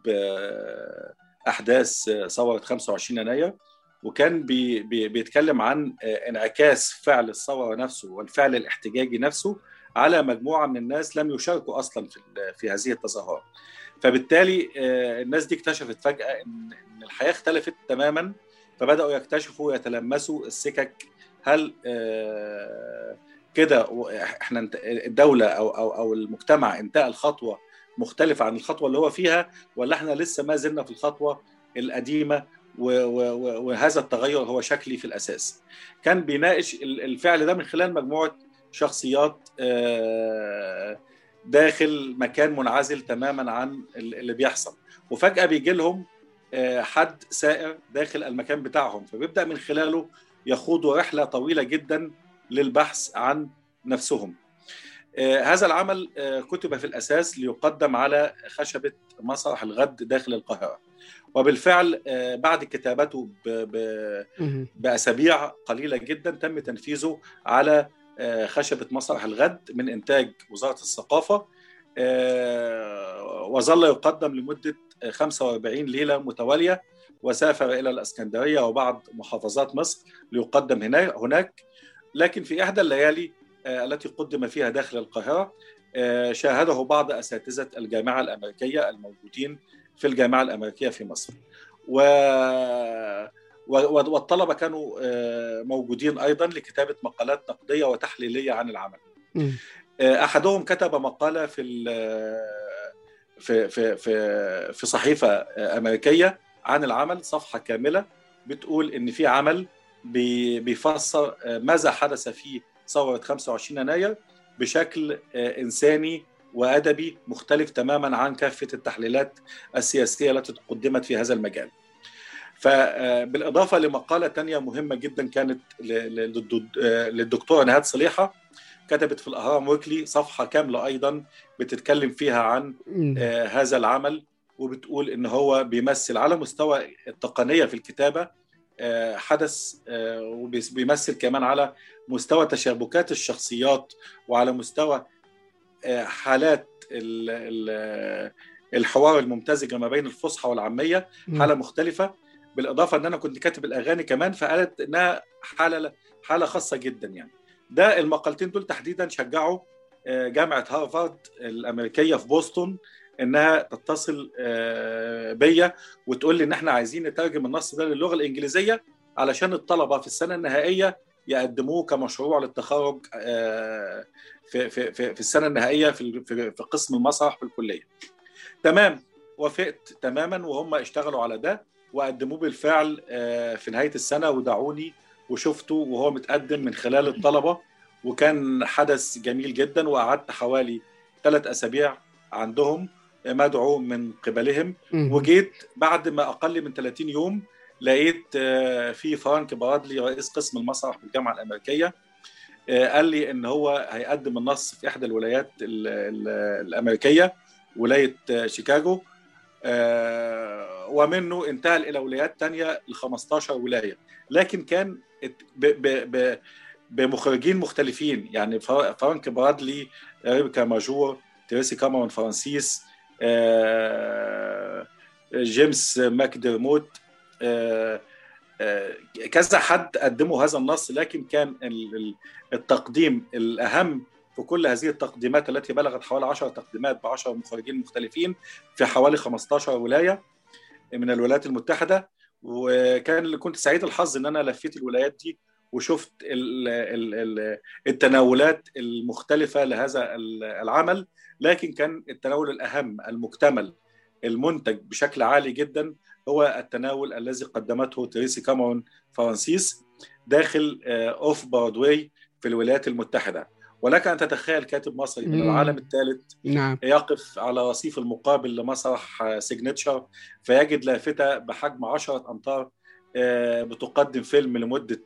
أحداث ثورة 25 يناير وكان بي بي بيتكلم عن انعكاس فعل الثوره نفسه والفعل الاحتجاجي نفسه على مجموعة من الناس لم يشاركوا أصلا في في هذه التظاهرات. فبالتالي الناس دي اكتشفت فجأة إن الحياة اختلفت تماما فبدأوا يكتشفوا يتلمسوا السكك هل كده إحنا الدولة أو أو أو المجتمع انتهى الخطوة مختلفة عن الخطوة اللي هو فيها ولا إحنا لسه ما زلنا في الخطوة القديمة وهذا التغير هو شكلي في الأساس. كان بيناقش الفعل ده من خلال مجموعة شخصيات داخل مكان منعزل تماما عن اللي بيحصل وفجأة بيجي لهم حد سائر داخل المكان بتاعهم فبيبدأ من خلاله يخوضوا رحلة طويلة جدا للبحث عن نفسهم. هذا العمل كتب في الأساس ليقدم على خشبة مسرح الغد داخل القاهرة. وبالفعل بعد كتابته بأسابيع قليلة جدا تم تنفيذه على خشبة مسرح الغد من إنتاج وزارة الثقافة. وظل يقدم لمدة 45 ليلة متوالية وسافر إلى الإسكندرية وبعض محافظات مصر ليقدم هناك. لكن في إحدى الليالي التي قدم فيها داخل القاهرة شاهده بعض أساتذة الجامعة الأمريكية الموجودين في الجامعة الأمريكية في مصر. و والطلبة كانوا موجودين أيضا لكتابة مقالات نقدية وتحليلية عن العمل. أحدهم كتب مقالة في في في في في صحيفة أمريكية عن العمل صفحة كاملة بتقول إن في عمل بيفسر ماذا حدث في ثورة 25 يناير بشكل إنساني وأدبي مختلف تماما عن كافة التحليلات السياسية التي قدمت في هذا المجال. فبالاضافه لمقالة ثانية مهمة جدا كانت للدكتورة نهاد صليحه كتبت في الأهرام ويكلي صفحة كاملة أيضا بتتكلم فيها عن هذا العمل وبتقول إن هو بيمثل على مستوى التقنية في الكتابة حدث وبيمثل كمان على مستوى تشابكات الشخصيات وعلى مستوى حالات الحوار الممتزجه ما بين الفصحى والعامية حالة مختلفة. بالإضافة إن أنا كنت كاتب الأغاني كمان فقالت إنها حالة حالة خاصة جدا يعني. ده المقالتين دول تحديدا شجعوا جامعة هارفارد الأمريكية في بوسطن إنها تتصل بيا وتقول لي إن إحنا عايزين نترجم النص ده للغة الإنجليزية علشان الطلبة في السنة النهائية يقدموه كمشروع للتخرج في في في, في السنة النهائية في في قسم المسرح في الكلية. تمام وافقت تماما وهم اشتغلوا على ده وقدموه بالفعل في نهاية السنة ودعوني وشفته وهو متقدم من خلال الطلبة وكان حدث جميل جدا وقعدت حوالي ثلاث أسابيع عندهم مدعو من قبلهم وجيت بعد ما أقل من 30 يوم لقيت في فرانك برادلي رئيس قسم المسرح بالجامعة الأمريكية قال لي إن هو هيقدم النص في إحدى الولايات الأمريكية ولاية شيكاغو ومنه انتقل إلى ولايات ثانية ل 15 ولاية. لكن كان بمخرجين مختلفين يعني فرانك برادلي ريبيكا ماجور تيريسي كاميرون فرانسيس جيمس ماكدرموت كذا حد قدموا هذا النص لكن كان التقديم الأهم في كل هذه التقديمات التي بلغت حوالي 10 تقديمات ب 10 مخرجين مختلفين في حوالي 15 ولاية من الولايات المتحدة. وكان كنت سعيد الحظ إن أنا لفيت الولايات دي وشفت التناولات المختلفة لهذا العمل لكن كان التناول الأهم المكتمل المنتج بشكل عالي جدا. هو التناول الذي قدمته تريسي كاميرون فرانسيس داخل off Broadway في الولايات المتحدة. ولك أن تتخيل كاتب مصري من العالم الثالث نعم. يقف على رصيف المقابل لمسرح Signature فيجد لافتة بحجم 10 أمتار بتقدم فيلم لمدة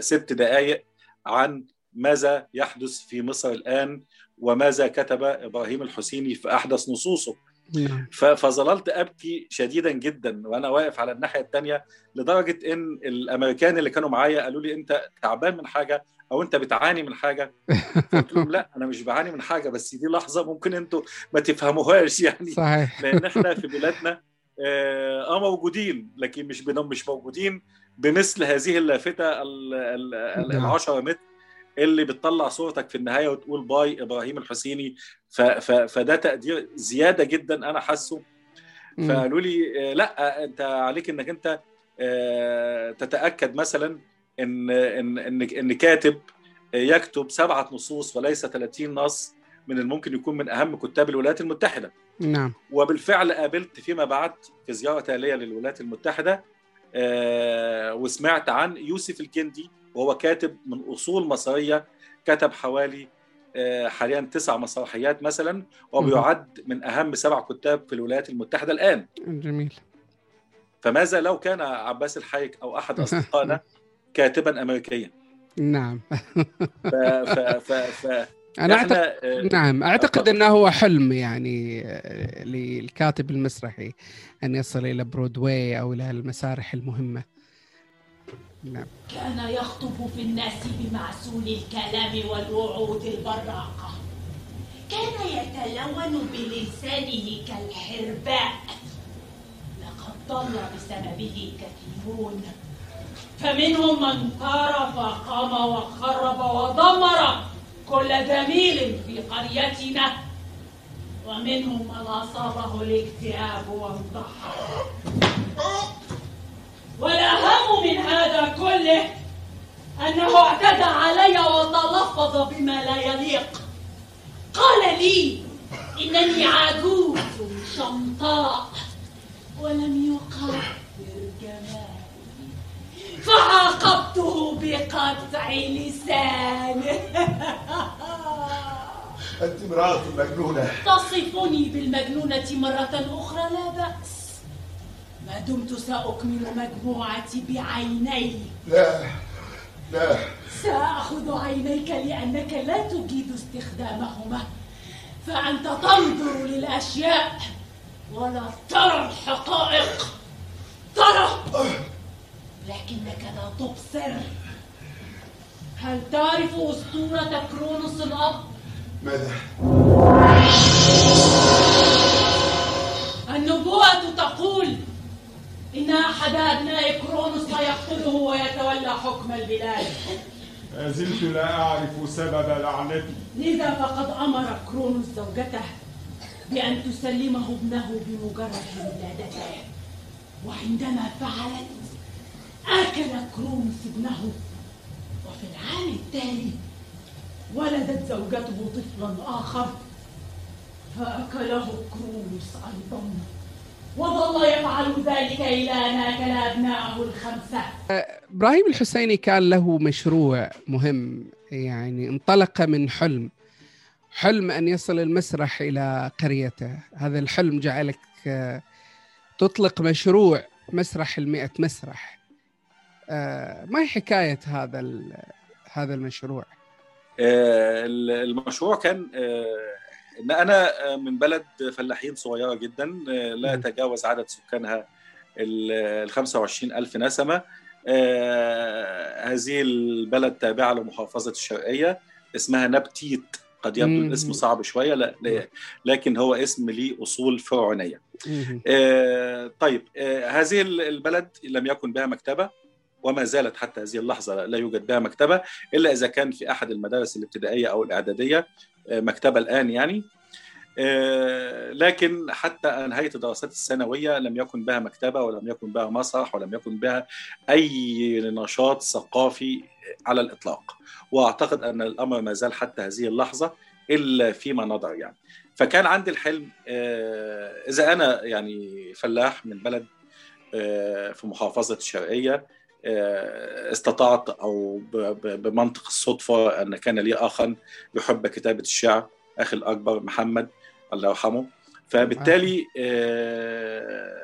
ست دقائق عن ماذا يحدث في مصر الآن وماذا كتب إبراهيم الحسيني في أحدث نصوصه. فظللت أبكي شديدا جدا وأنا واقف على الناحية الثانية لدرجة إن الأمريكان اللي كانوا معايا قالوا لي أنت تعبان من حاجة أو أنت بتعاني من حاجة؟ قلت لهم لا أنا مش بعاني من حاجة بس دي لحظة ممكن أنتوا ما تفهموهاش يعني. صحيح. لأن إحنا في بلادنا آه آه، موجودين لكن مش مش موجودين بمثل هذه اللافتة ال نعم. 10 متر اللي بتطلع صورتك في النهاية وتقول باي إبراهيم الحسيني فده تقدير زيادة جدا أنا حاسه. فقالوا لي لا أنت عليك إنك أنت آه، تتأكد مثلا إن إن إن إن كاتب يكتب سبعة نصوص وليس 30 نص من الممكن يكون من أهم كتاب الولايات المتحدة. نعم. وبالفعل قابلت فيما بعد في زيارة تاليه للولايات المتحدة آه، وسمعت عن يوسف الكندي وهو كاتب من أصول مصرية كتب حوالي حاليا تسع مسرحيات مثلا وبيعد من أهم سبع كتاب في الولايات المتحدة الآن. جميل. فماذا لو كان عباس الحايك أو أحد أصدقائنا كاتبا امريكيا؟ نعم. ف ف ف ف أنا اعتقد آه، نعم أعتقد. إنه هو حلم يعني آه، للكاتب المسرحي أن يصل إلى برودواي أو إلى المسارح المهمة. نعم. كان يخطب في الناس بمعسول الكلام والوعود البراقة. كان يتلون بلسانه كالحرباء. لقد ضل بسببه كثيرون. فمنهم من طار فقام وخرب ودمر كل جميل في قريتنا. ومنهم من أصابه الاكتئاب وانتحر. والأهم من هذا كله أنه اعتدى علي وتلفظ بما لا يليق. قال لي إنني عجوز شمطاء ولم يقدر جمالي. فعاقبته بقطع لسانه. أنت امرأة مجنونة. تصفني بالمجنونة مرة أخرى لا بأس. ما دمت سأكمل مجموعتي بعيني لا لا. سأخذ عينيك لأنك لا تجيد استخدامهما. فأنت تنظر للأشياء ولا ترى الحقائق. ترى. لكنك لا تبصر. هل تعرف أسطورة كرونوس الأب؟ ماذا؟ النبوءة تقول إن أحد أبناء كرونوس سيقتله ويتولى حكم البلاد. ما زلت لا أعرف سبب لعنتي لذا فقد أمر كرونوس زوجته بأن تسلمه ابنه بمجرد ولادته. وعندما فعلت أكل كرونوس ابنه. وفي العام التالي ولدت زوجته طفلا آخر فأكله كرونوس أيضا. وظل يفعل ذلك إلى أن أكل أبناءه الخمسة. إبراهيم الحسيني كان له مشروع مهم يعني انطلق من حلم. حلم أن يصل المسرح إلى قريته. هذا الحلم جعلك آه، تطلق مشروع مسرح المئة مسرح. آه، ما هي حكاية هذا ال- هذا المشروع؟ آه، المشروع كان إن أنا آه، من بلد فلاحين صغيرة جدا آه، لا. يتجاوز عدد سكانها ال 25 ألف نسمة آه، هذه البلد تابعة لمحافظة الشرقية اسمها نبتيت قد يبدو. الاسم صعب شوية لا لا- لكن هو اسم ليه أصول فرعونية. آه، طيب آه، هذه البلد لم يكن بها مكتبة وما زالت حتى هذه اللحظة لا يوجد بها مكتبة إلا إذا كان في أحد المدارس الابتدائية أو الإعدادية آه، مكتبة الآن يعني. آه، لكن حتى انهيت دراسات الثانوية لم يكن بها مكتبة ولم يكن بها مسرح ولم يكن بها أي نشاط ثقافي على الإطلاق. وأعتقد أن الأمر ما زال حتى هذه اللحظة إلا فيما نظر يعني. فكان عندي الحلم آه، إذا أنا يعني فلاح من بلد في محافظة الشرقية استطعت أو بمنطق الصدفة أن كان لي اخا يحب كتابة الشعر أخي الأكبر محمد الله يرحمه. فبالتالي آه،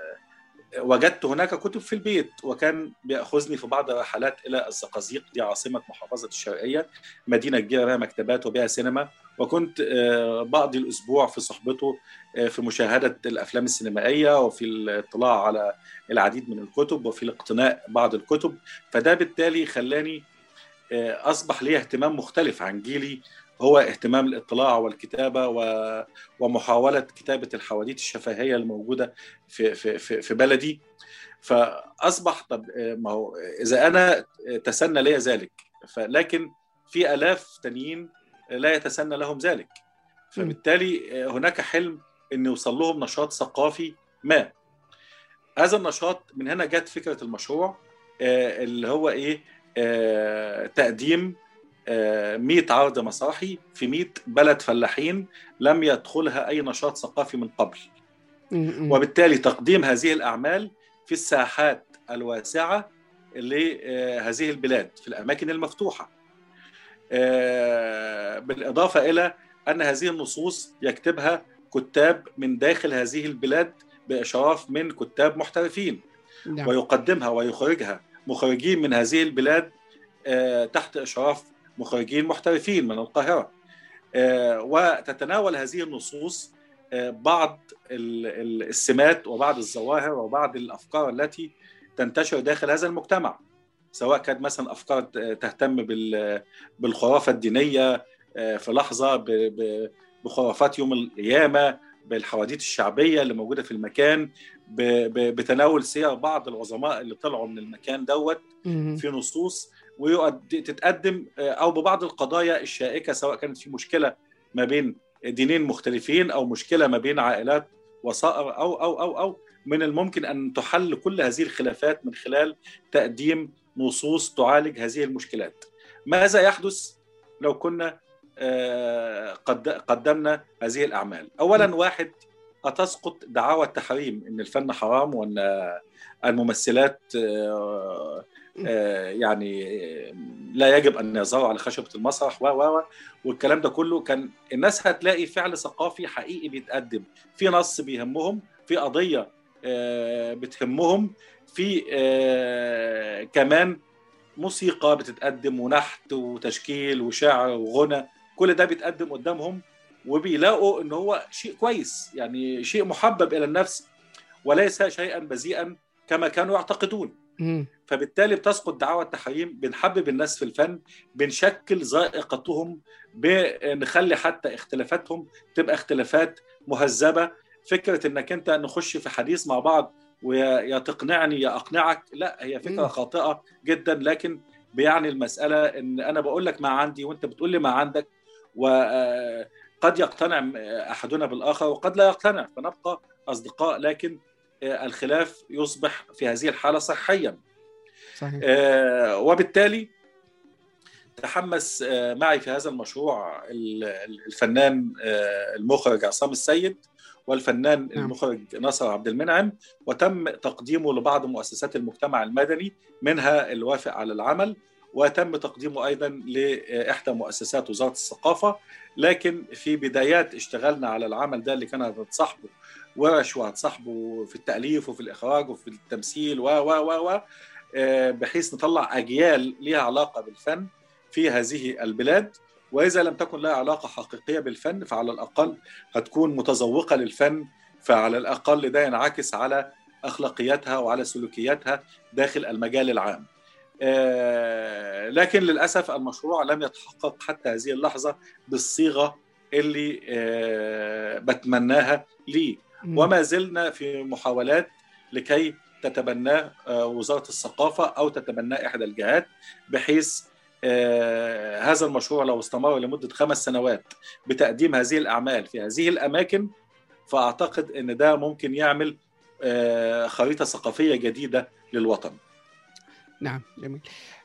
وجدت هناك كتب في البيت وكان بيأخذني في بعض الرحلات إلى الزقازيق دي عاصمة محافظة الشرقية مدينة كبيرة بها مكتبات وبها سينما. وكنت آه، بقضي الأسبوع في صحبته آه، في مشاهدة الأفلام السينمائية وفي الاطلاع على العديد من الكتب وفي الاقتناء بعض الكتب فده بالتالي خلاني آه، أصبح لي اهتمام مختلف عن جيلي هو اهتمام الاطلاع والكتابة. ومحاولة كتابة الحواديت الشفهية الموجودة في في في, في بلدي فأصبح طب ما هو إذا أنا تسنى لي ذلك فلكن في آلاف تانيين لا يتسنى لهم ذلك. فبالتالي هناك حلم إن يوصل لهم نشاط ثقافي ما. هذا النشاط من هنا جت فكرة المشروع اللي هو إيه؟ تقديم 100 عرض مسرحي في 100 بلد فلاحين لم يدخلها أي نشاط ثقافي من قبل. وبالتالي تقديم هذه الأعمال في الساحات الواسعة لهذه البلاد في الأماكن المفتوحة. بالإضافة إلى أن هذه النصوص يكتبها كتاب من داخل هذه البلاد بإشراف من كتاب محترفين. نعم. ويقدمها ويخرجها مخرجين من هذه البلاد تحت إشراف مخرجين محترفين من القاهرة. وتتناول هذه النصوص بعض السمات وبعض الظواهر وبعض الأفكار التي تنتشر داخل هذا المجتمع. سواء كانت مثلا أفكار تهتم بالخرافة الدينية في لحظة بخرافات يوم القيامة بالحواديت الشعبية اللي موجودة في المكان بتناول سير بعض العظماء اللي طلعوا من المكان دوت في نصوص وتتقدم أو ببعض القضايا الشائكة سواء كانت في مشكلة ما بين دينين مختلفين أو مشكلة ما بين عائلات وصائر أو أو أو أو من الممكن أن تحل كل هذه الخلافات من خلال تقديم نصوص تعالج هذه المشكلات. ماذا يحدث لو كنا قد قدمنا هذه الأعمال؟ اولا واحد أتسقط دعاوى التحريم إن الفن حرام وأن الممثلات يعني لا يجب أن يظهروا على خشبة المسرح و و والكلام ده كله كان الناس هتلاقي فعل ثقافي حقيقي بيتقدم في نص بيهمهم في قضية بتهمهم في كمان موسيقى بتتقدم ونحت وتشكيل وشعر وغنى. كل ده بيتقدم قدامهم وبيلاقوا إن هو شيء كويس يعني شيء محبب إلى النفس وليس شيئا بذيئا كما كانوا يعتقدون. فبالتالي بتسقط دعوى التحريم بنحبب الناس في الفن بنشكل ذائقتهم بنخلي حتى اختلافاتهم تبقى اختلافات مهذبة. فكرة إنك أنت نخش في حديث مع بعض ويا تقنعني يا اقنعك لا هي فكرة خاطئة جدا لكن بيعني المسألة إن أنا بقول لك ما عندي وأنت بتقول لي ما عندك وقد يقتنع أحدنا بالآخر وقد لا يقتنع. فنبقى أصدقاء لكن الخلاف يصبح في هذه الحالة صحيا. صحيح. آه وبالتالي تحمس آه معي في هذا المشروع الفنان آه المخرج عصام السيد. والفنان نعم. المخرج ناصر عبد المنعم وتم تقديمه لبعض مؤسسات المجتمع المدني منها الوافق على العمل وتم تقديمه أيضا لإحدى مؤسسات وزارة الثقافة لكن في بدايات اشتغلنا على العمل ده اللي كان هتصاحبه ورش وهتصاحبه في التأليف وفي الإخراج وفي التمثيل و و و و بحيث نطلع أجيال ليها علاقة بالفن في هذه البلاد وإذا لم تكن لها علاقة حقيقية بالفن فعلى الأقل هتكون متذوقة للفن فعلى الأقل ده ينعكس على أخلاقياتها وعلى سلوكياتها داخل المجال العام. لكن للأسف المشروع لم يتحقق حتى هذه اللحظة بالصيغة اللي بتمناها ليه وما زلنا في محاولات لكي تتبناه وزارة الثقافة أو تتبناه إحدى الجهات بحيث هذا المشروع لو استمر لمدة خمس سنوات بتقديم هذه الأعمال في هذه الأماكن فأعتقد إن ده ممكن يعمل خريطة ثقافية جديدة للوطن. نعم جميل.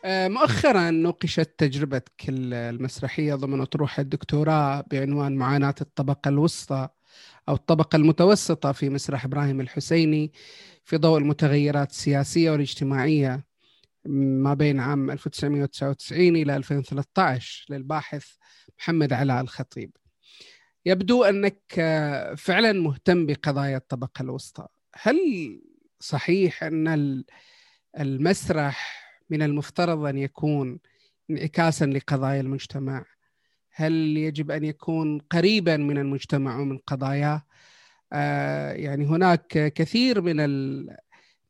مؤخرا نوقشت تجربتك المسرحية ضمن اطروحه الدكتوراه بعنوان معاناة الطبقة الوسطى أو الطبقة المتوسطة في مسرح إبراهيم الحسيني في ضوء المتغيرات السياسية والاجتماعية ما بين عام 1999 إلى 2013 للباحث محمد علاء الخطيب. يبدو أنك فعلا مهتم بقضايا الطبقة الوسطى. هل صحيح أن المسرح من المفترض أن يكون انعكاسا لقضايا المجتمع؟ هل يجب أن يكون قريبا من المجتمع ومن قضاياه؟ آه يعني هناك كثير من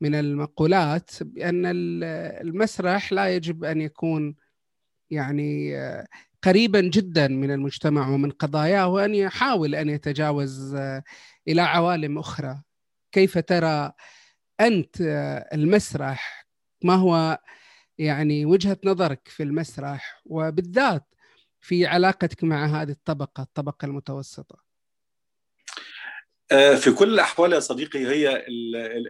من المقولات بأن المسرح لا يجب أن يكون يعني قريبا جدا من المجتمع ومن قضاياه وأن يحاول أن يتجاوز آه، إلى عوالم أخرى. كيف ترى أنت آه، المسرح؟ ما هو يعني وجهة نظرك في المسرح؟ وبالذات في علاقتك مع هذه الطبقة المتوسطة. آه، في كل الأحوال يا صديقي هي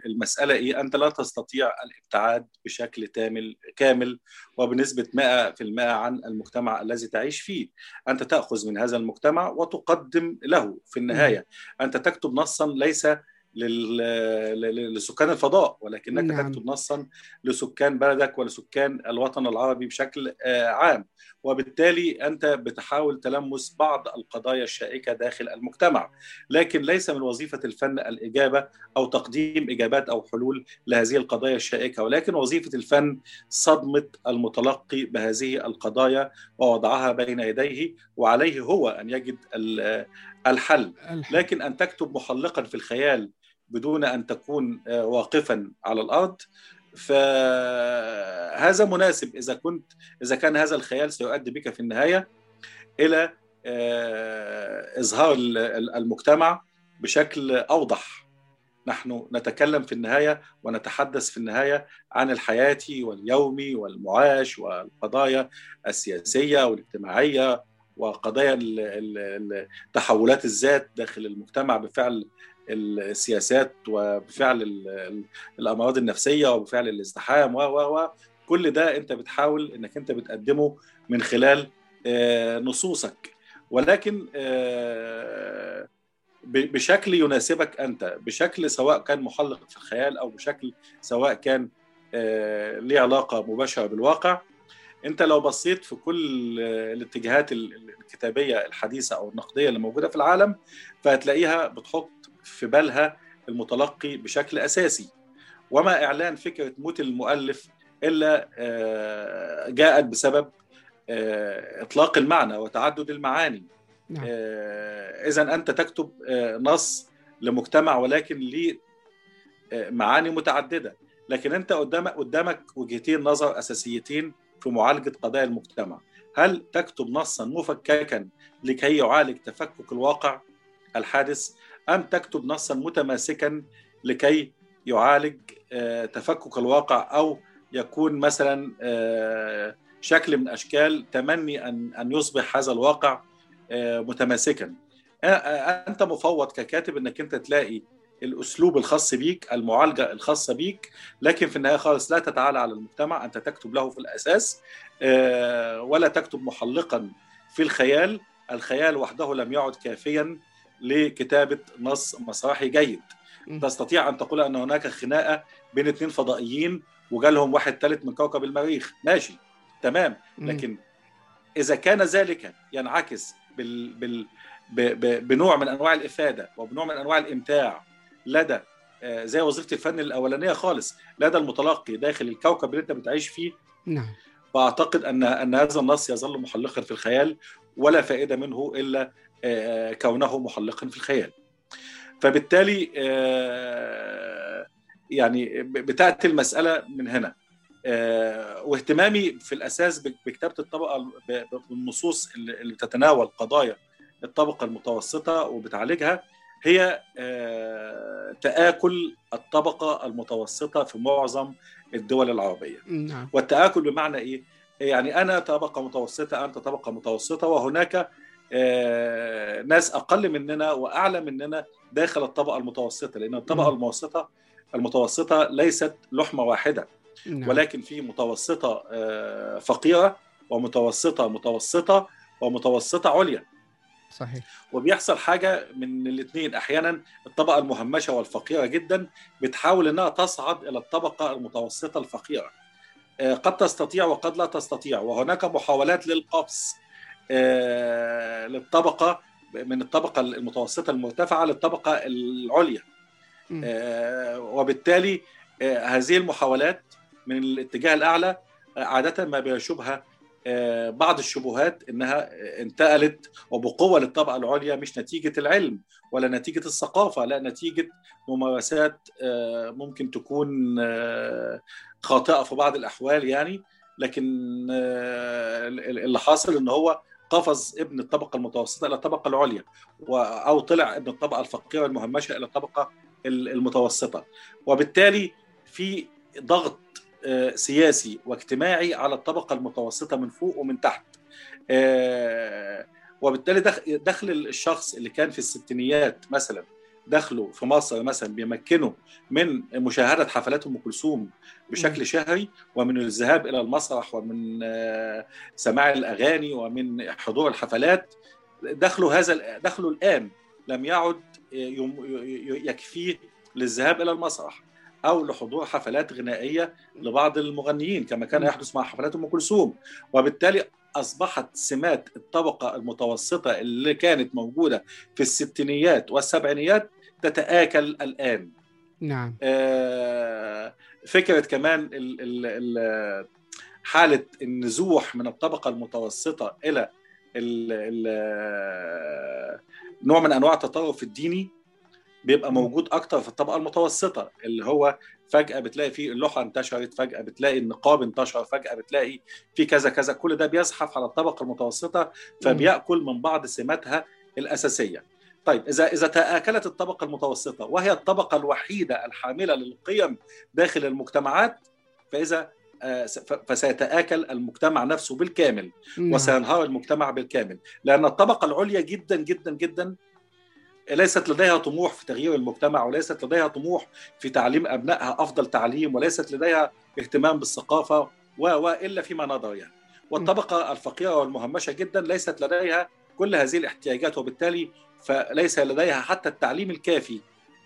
المسألة إيه؟ أنت لا تستطيع الابتعاد بشكل كامل كامل وبنسبة 100% عن المجتمع الذي تعيش فيه. أنت تأخذ من هذا المجتمع وتقدم له في النهاية. أنت تكتب نصا ليس لسكان الفضاء ولكنك نعم. تكتب نصا لسكان بلدك ولسكان الوطن العربي بشكل آه، عام. وبالتالي أنت بتحاول تلمس بعض القضايا الشائكة داخل المجتمع. لكن ليس من وظيفة الفن الإجابة أو تقديم إجابات أو حلول لهذه القضايا الشائكة. ولكن وظيفة الفن صدمة المتلقي بهذه القضايا ووضعها بين يديه وعليه هو أن يجد الحل. لكن أن تكتب محلقا في الخيال بدون أن تكون آه، واقفا على الأرض. فهذا مناسب. إذا كنت إذا كان هذا الخيال سيؤدي بك في النهاية إلى آه، إظهار المجتمع بشكل أوضح. نحن نتكلم في النهاية ونتحدث في النهاية عن الحياة واليومي والمعاش والقضايا السياسية والاجتماعية وقضايا تحولات الذات داخل المجتمع. بفعل السياسات وبفعل الأمراض النفسية وبفعل الازدحام و و كل ده أنت بتحاول إنك أنت بتقدمه من خلال آه، نصوصك. ولكن آه، بشكل يناسبك أنت بشكل سواء كان محلق في الخيال أو بشكل سواء كان آه، ليه علاقة مباشرة بالواقع أنت لو بصيت في كل الاتجاهات الكتابية الحديثة أو النقدية اللي موجودة في العالم فهتلاقيها بتحط في بالها المتلقي بشكل أساسي. وما إعلان فكرة موت المؤلف إلا آه، جاءت بسبب آه، إطلاق المعنى وتعدد المعاني. نعم. آه، اذا أنت تكتب نص لمجتمع ولكن ليه معاني متعددة. لكن أنت قدامك قدامك وجهتين نظر أساسيتين في معالجة قضايا المجتمع. هل تكتب نصا مفككا لكي يعالج تفكك الواقع؟ الحادث أم تكتب نصا متماسكا لكي يعالج آه، تفكك الواقع أو يكون مثلا آه، شكل من أشكال تمني أن يصبح هذا الواقع آه، متماسكا. أنت مفوض ككاتب إنك أنت تلاقي الأسلوب الخاص بيك المعالجة الخاصة بيك لكن في النهاية خالص لا تتعالى على المجتمع أنت تكتب له في الأساس ولا تكتب محلقا في الخيال. الخيال وحده لم يعد كافيا لكتابة نص مسرحي جيد. تستطيع أن تقول أن هناك خناقة بين اثنين فضائيين وجالهم واحد ثالث من كوكب المريخ. ماشي تمام. لكن إذا كان ذلك ينعكس بال... بال... ب... ب... بنوع من أنواع الإفادة وبنوع من أنواع الإمتاع لدى آه، زي وظيفه الفن الأولانية خالص لدى المتلقي داخل الكوكب اللي أنت بتعيش فيه نعم. فأعتقد ان أن هذا النص يظل محلقا في الخيال ولا فائدة منه إلا كونه محلقا في الخيال فبالتالالي آه، يعني بتأتي المسألة من هنا آه، واهتمامي في الأساس بكتابة الطبقة بالنصوص اللي بتتناول قضايا الطبقة المتوسطة وبتعالجها هي تآكل الطبقة المتوسطة في معظم الدول العربية نعم. والتآكل بمعنى إيه؟ يعني أنا طبقة متوسطة أنت طبقة متوسطة وهناك آه، ناس أقل مننا وأعلى مننا داخل الطبقة المتوسطة لأن الطبقة. المتوسطه المتوسطة ليست لحمة واحدة نعم. ولكن في متوسطة آه، فقيرة ومتوسطة متوسطة ومتوسطة عليا. صحيح. وبيحصل حاجة من الاثنين أحيانا الطبقة المهمشة والفقيرة جدا بتحاول إنها تصعد إلى الطبقة المتوسطة الفقيرة. آه، قد تستطيع وقد لا تستطيع وهناك محاولات للقفز آه، للطبقة من الطبقة المتوسطة المرتفعة للطبقة العليا. آه، وبالتالي آه، هذه المحاولات من الاتجاه الأعلى عادة ما بيشوبها بعض الشبهات إنها انتقلت وبقوة للطبقة العليا مش نتيجة العلم ولا نتيجة الثقافة لا نتيجة ممارسات ممكن تكون خاطئة في بعض الأحوال يعني. لكن اللي حاصل إن هو قفز ابن الطبقة المتوسطة إلى الطبقة العليا أو طلع ابن الطبقة الفقيرة المهمشة إلى الطبقة ال- المتوسطة. وبالتالي في ضغط آه، سياسي واجتماعي على الطبقة المتوسطة من فوق ومن تحت. آه، وبالتالي دخ- دخل الشخص اللي كان في الستينيات مثلا دخله في مصر مثلا بيمكنه من مشاهدة حفلات أم كلثوم بشكل شهري ومن الذهاب إلى المسرح ومن آه، سماع الأغاني ومن حضور الحفلات دخله هذا دخله الآن لم يعد ي- يكفيه للذهاب إلى المسرح أو لحضور حفلات غنائية لبعض المغنيين كما كان يحدث مع حفلات أم كلثوم. وبالتالي أصبحت سمات الطبقة المتوسطة اللي كانت موجودة في الستينيات والسبعينيات تتآكل الآن. نعم. آه، فكرة كمان ال- ال- ال- حالة النزوح من الطبقة المتوسطة إلى ال- ال- نوع من أنواع التطرف الديني بيبقى موجود أكتر في الطبقة المتوسطة اللي هو فجأة بتلاقي فيه اللوحه انتشرت فجأة بتلاقي النقاب انتشر فجأة بتلاقي في كذا كذا. كل ده بيزحف على الطبقة المتوسطة فبيأكل من بعض سماتها الأساسية. طيب إذا إذا تآكلت الطبقة المتوسطة وهي الطبقة الوحيدة الحاملة للقيم داخل المجتمعات فإذا آه، فسيتآكل المجتمع نفسه بالكامل نعم. وسينهار المجتمع بالكامل. لأن الطبقة العليا جدا جدا جدا ليست لديها طموح في تغيير المجتمع وليست لديها طموح في تعليم أبنائها أفضل تعليم وليست لديها اهتمام بالثقافة و وإلا فيما نظر يعني. والطبقة الفقيرة والمهمشة جدا ليست لديها كل هذه الاحتياجات وبالتالي فليس لديها حتى التعليم الكافي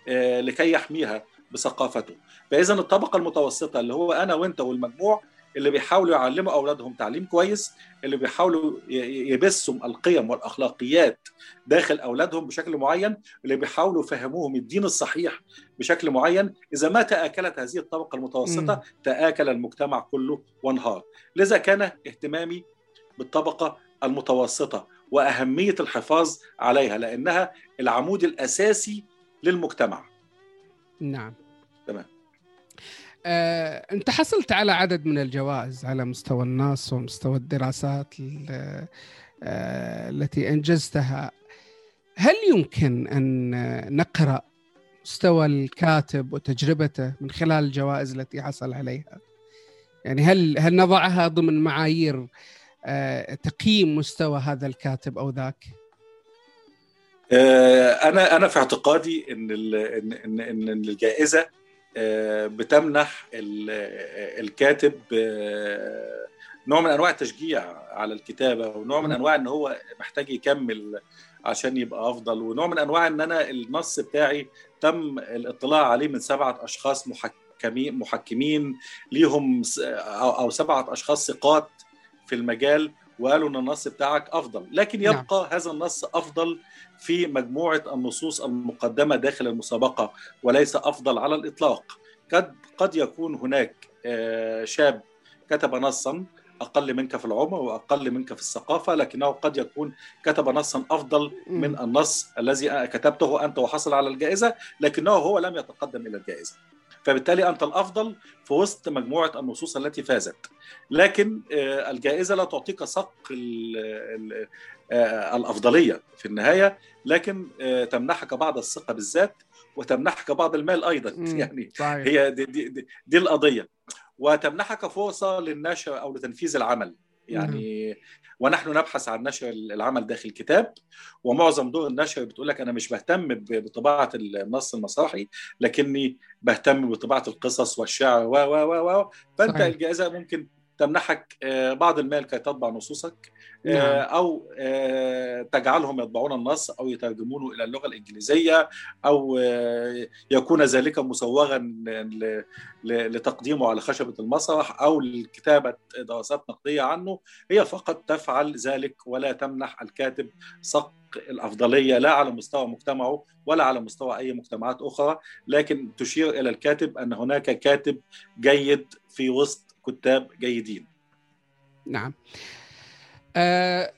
آه، لكي يحميها بثقافته. فإذا الطبقة المتوسطة اللي هو أنا وأنت والمجموع اللي بيحاولوا يعلموا أولادهم تعليم كويس اللي بيحاولوا يبثوا القيم والأخلاقيات داخل أولادهم بشكل معين اللي بيحاولوا يفهموهم الدين الصحيح بشكل معين إذا ما تآكلت هذه الطبقة المتوسطة مم. تآكل المجتمع كله وانهار لذا كان اهتمامي بالطبقة المتوسطة وأهمية الحفاظ عليها لأنها العمود الأساسي للمجتمع نعم تمام. آه، انت حصلت على عدد من الجوائز على مستوى النص ومستوى الدراسات ال- آه، التي أنجزتها. هل يمكن أن نقرأ مستوى الكاتب وتجربته من خلال الجوائز التي حصل عليها؟ يعني هل هل نضعها ضمن معايير آه، تقييم مستوى هذا الكاتب أو ذاك؟ آه، أنا أنا في اعتقادي ان ان إن الجائزة بتمنح ال- الكاتب آه، نوع من أنواع التشجيع على الكتابة ونوع من أنواع إن هو محتاج يكمل عشان يبقى أفضل ونوع من أنواع إن أنا النص بتاعي تم الاطلاع عليه من سبعة أشخاص محكمين محكمين ليهم أو سبعة أشخاص ثقات في المجال وقالوا إن النص بتاعك أفضل. لكن نعم. يبقى هذا النص أفضل في مجموعة النصوص المقدمة داخل المسابقة وليس أفضل على الإطلاق. قد قد يكون هناك آه، شاب كتب نصا أقل منك في العمر وأقل منك في الثقافة لكنه قد يكون كتب نصا أفضل من النص الذي كتبته أنت وحصل على الجائزة لكنه هو لم يتقدم إلى الجائزة. فبالتالي أنت الأفضل في وسط مجموعة النصوص التي فازت. لكن آه، الجائزة لا تعطيك صق آه، الأفضلية في النهاية لكن آه، تمنحك بعض الثقة بالذات وتمنحك بعض المال أيضا. مم. يعني صحيح. هي دي, دي, دي, دي القضية. وتمنحك فرصة للنشر أو لتنفيذ العمل. يعني ونحن نبحث عن نشر العمل داخل الكتاب ومعظم دور النشر بتقول لك أنا مش بهتم بطباعة النص المسرحي لكني بهتم بطباعة القصص والشعر و و و و فأنت. الجائزة ممكن تمنحك آه، بعض المال كي تطبع نصوصك آه، نعم. أو آه، تجعلهم يطبعون النص أو يترجمونه إلى اللغة الإنجليزية أو يكون ذلك مسوغا لتقديمه على خشبة المسرح أو لكتابة دراسات نقدية عنه هي فقط تفعل ذلك ولا تمنح الكاتب صق الأفضلية لا على مستوى مجتمعه ولا على مستوى أي مجتمعات أخرى لكن تشير إلى الكاتب أن هناك كاتب جيد في وسط كتاب جيدين. نعم. آه،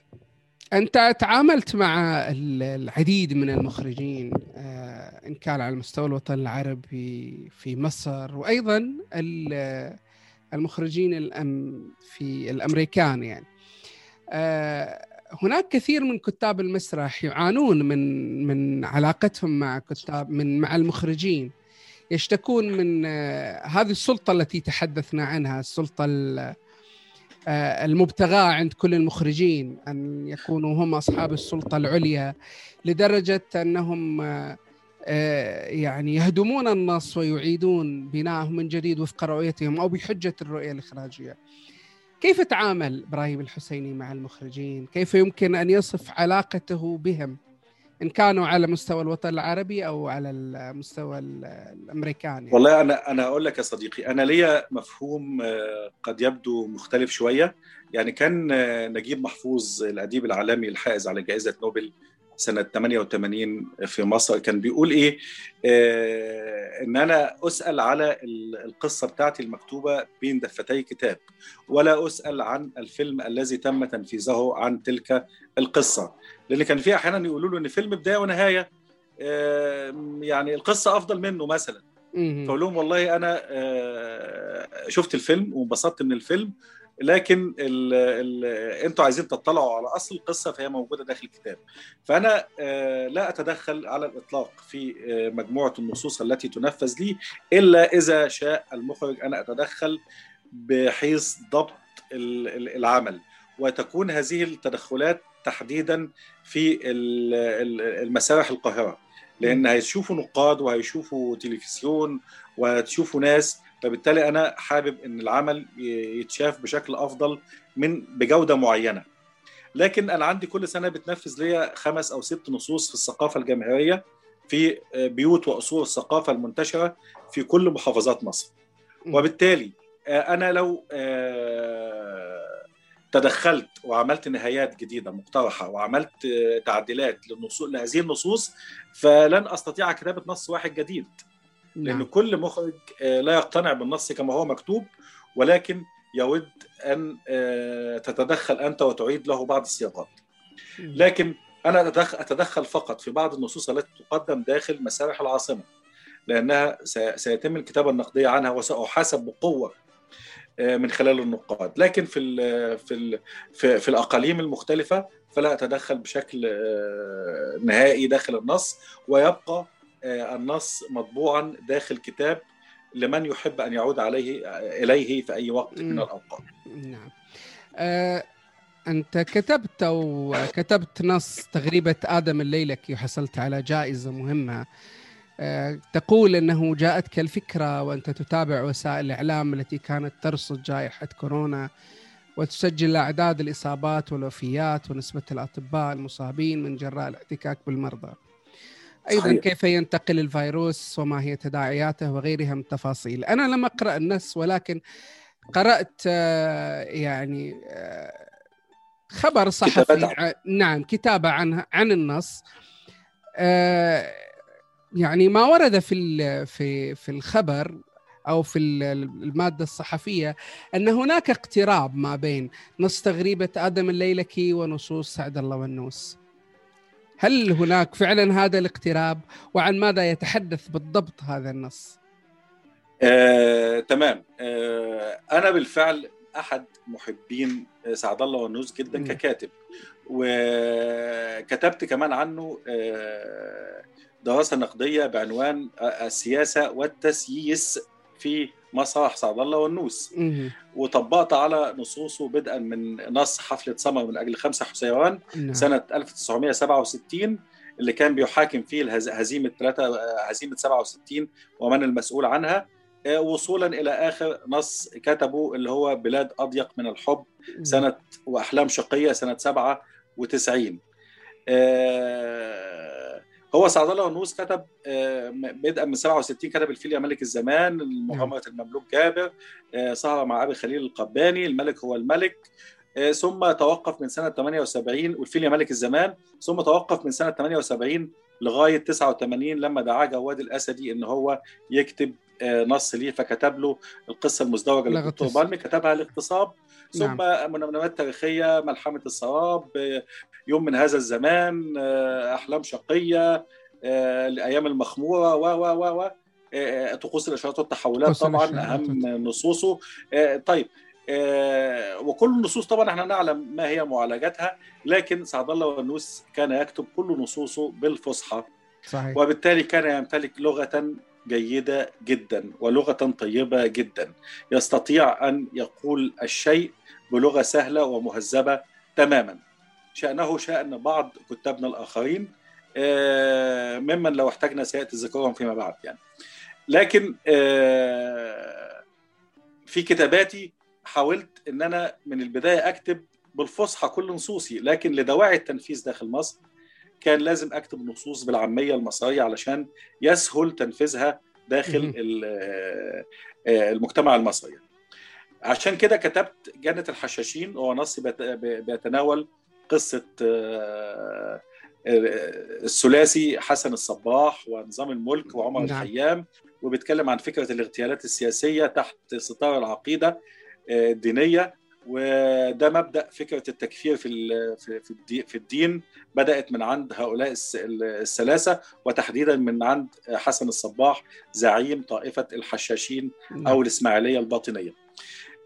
أنت تعاملت مع ال- العديد من المخرجين آه، إن كان على مستوى الوطن العربي في مصر وأيضا ال- المخرجين الأم في الأمريكان يعني. آه، هناك كثير من كتاب المسرح يعانون من من علاقتهم مع كتاب من مع المخرجين. يشتكون من آه، هذه السلطة التي تحدثنا عنها السلطة آه، المبتغاة عند كل المخرجين أن يكونوا هم أصحاب السلطة العليا لدرجة أنهم يعني يهدمون النص ويعيدون بناءه من جديد وفق رؤيتهم أو بحجة الرؤية الإخراجية. كيف تعامل إبراهيم الحسيني مع المخرجين؟ كيف يمكن أن يصف علاقته بهم؟ إن كانوا على مستوى الوطن العربي أو على المستوى الأمريكاني. والله أنا أنا أقول لك يا صديقي أنا ليا مفهوم آه، قد يبدو مختلف شوية. يعني كان آه، نجيب محفوظ الأديب العالمي الحائز على جائزة نوبل سنة 88 في مصر كان بيقول إيه؟ آه إن أنا أسأل على القصة بتاعتي المكتوبة بين دفتي كتاب ولا أسأل عن الفيلم الذي تم تنفيذه عن تلك القصة. لأن كان في أحيانا يقولوا له إن فيلم بداية ونهاية آه يعني القصة أفضل منه مثلا. فأقول لهم والله أنا آه شفت الفيلم وانبسطت من الفيلم لكن ال ال أنتوا عايزين تطلعوا على اصل القصة فهي موجودة داخل الكتاب. فأنا آه، لا أتدخل على الإطلاق في آه، مجموعة النصوص التي تنفذ لي إلا إذا شاء المخرج أنا أتدخل بحيث ضبط العمل. وتكون هذه التدخلات تحديدا في المسارح القاهرة. لأن هيشوفوا نقاد وهيشوفوا تلفزيون وهتشوفوا ناس فبالتالي أنا حابب إن العمل يتشاف بشكل أفضل من بجودة معينة. لكن أنا عندي كل سنة بتنفذ ليا خمس أو ست نصوص في الثقافة الجماهيرية في بيوت واصول الثقافة المنتشرة في كل محافظات مصر. وبالتالي آه، أنا لو آه، تدخلت وعملت نهايات جديدة مقترحة وعملت آه، تعديلات للنصوص لهذه النصوص فلن أستطيع كتابة نص واحد جديد. لأن نعم. كل مخرج آه، لا يقتنع بالنص كما هو مكتوب ولكن يود أن آه، تتدخل أنت وتعيد له بعض الصياغات لكن أنا أتدخل فقط في بعض النصوص التي تقدم داخل مسارح العاصمة لأنها سيتم الكتابة النقدية عنها وسأحاسب بقوة آه، من خلال النقاد. لكن في ال في ال في, في الأقاليم المختلفة فلا أتدخل بشكل نهائي داخل النص ويبقى النص مطبوعا داخل كتاب لمن يحب أن يعود عليه إليه في أي وقت من الأوقات. نعم. آه، أنت كتبت أو كتبت نص تغريبة آدم الليلكي وحصلت على جائزة مهمة. آه، تقول إنه جاءتك الفكرة وأنت تتابع وسائل الإعلام التي كانت ترصد جائحة كورونا وتسجل أعداد الإصابات والوفيات ونسبة الأطباء المصابين من جراء الاحتكاك بالمرضى. أيضا. كيف ينتقل الفيروس وما هي تداعياته وغيرها من التفاصيل. أنا لم أقرأ النص ولكن قرأت آه، يعني آه، خبر صحفي نعم كتابه عن عن النص. آه، يعني ما ورد في في في الخبر أو في المادة الصحفية أن هناك اقتراب ما بين نص تغريبة آدم الليلكي ونصوص سعد الله والنوس هل هناك فعلا هذا الاقتراب وعن ماذا يتحدث بالضبط هذا النص؟ آه، تمام آه، أنا بالفعل أحد محبين سعد الله والنوس جدا م. ككاتب وكتبت كمان عنه آه، دراسة نقدية بعنوان السياسة والتسييس في مسرح سعد الله والنوس. وطبقت على نصوصه بدءا من نص حفلة سمر من أجل خمسة حسيوان نعم. سنة 1967 اللي كان بيحاكم فيه هزيمة ثلاثة هزيمة 67 ومن المسؤول عنها. آه، وصولا إلى آخر نص كتبه اللي هو بلاد أضيق من الحب سنة وأحلام شقية سنة 97 هو سعد الله ونوس كتب آه، بدءا من 67 كتب الفيل يا ملك الزمان مغامره المملوك جابر آه، سهره مع أبي خليل القباني الملك هو الملك آه، ثم توقف من سنة 78 والفيل يا ملك الزمان ثم توقف من سنة 78 لغاية 89 لما دعاه جواد الاسدي إن هو يكتب نص ليه فكتب له القصة المزدوجة للدكتور بالمي كتبها الاغتصاب ثم نعم. منامات تاريخية ملحمة السراب يوم من هذا الزمان أحلام شقية الأيام المخمورة و و و و طقوس الإشارات والتحولات طبعا أهم نصوصه. طيب آه، وكل النصوص طبعا إحنا نعلم ما هي معالجاتها لكن سعد الله ونوس كان يكتب كل نصوصه بالفصحى. صحيح. وبالتالي كان يمتلك لغة جيدة جدا ولغة طيبة جدا. يستطيع أن يقول الشيء بلغة سهلة ومهذبة تماما. شأنه شأن بعض كتابنا الآخرين آه، ممن لو احتاجنا سيأتي ذكرهم فيما بعد يعني. لكن آه، في كتاباتي حاولت إن أنا من البداية أكتب بالفصحى كل نصوصي لكن لدواعي التنفيذ داخل مصر كان لازم أكتب نصوص بالعامية المصرية علشان يسهل تنفيذها داخل آه، آه، المجتمع المصري. عشان كده كتبت جنة الحشاشين وهو نص بيت- بيتناول قصة آه، الثلاثي حسن الصباح ونظام الملك وعمر نعم. الخيام وبيتكلم عن فكرة الاغتيالات السياسية تحت ستار العقيدة. الدينية وده مبدأ فكرة التكفير في في في الدي- في الدين بدأت من عند هؤلاء الثلاثة وتحديدا من عند حسن الصباح زعيم طائفة الحشاشين نعم. أو الإسماعيلية الباطنية.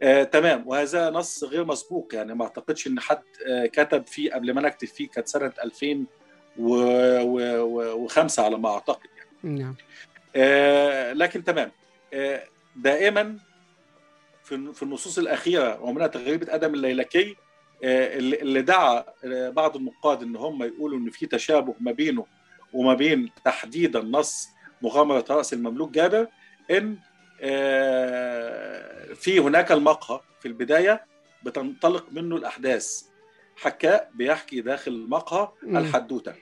آه، تمام وهذا نص غير مسبوق يعني ما أعتقدش إن حد آه، كتب فيه قبل ما أنا أكتب فيه كانت سنة 2005 على ما أعتقد يعني. نعم آه، لكن تمام آه، دائما في في النصوص الأخيرة ومنها تغريبه آدم الليلكي آه، اللي دعا آه، بعض النقاد إن هم يقولوا إن في تشابه ما بينه وما بين تحديدا نص مغامرة رأس المملوك جابر إن آه، في هناك المقهى في البداية بتنطلق منه الأحداث. حكاء بيحكي داخل المقهى. الحدوتة.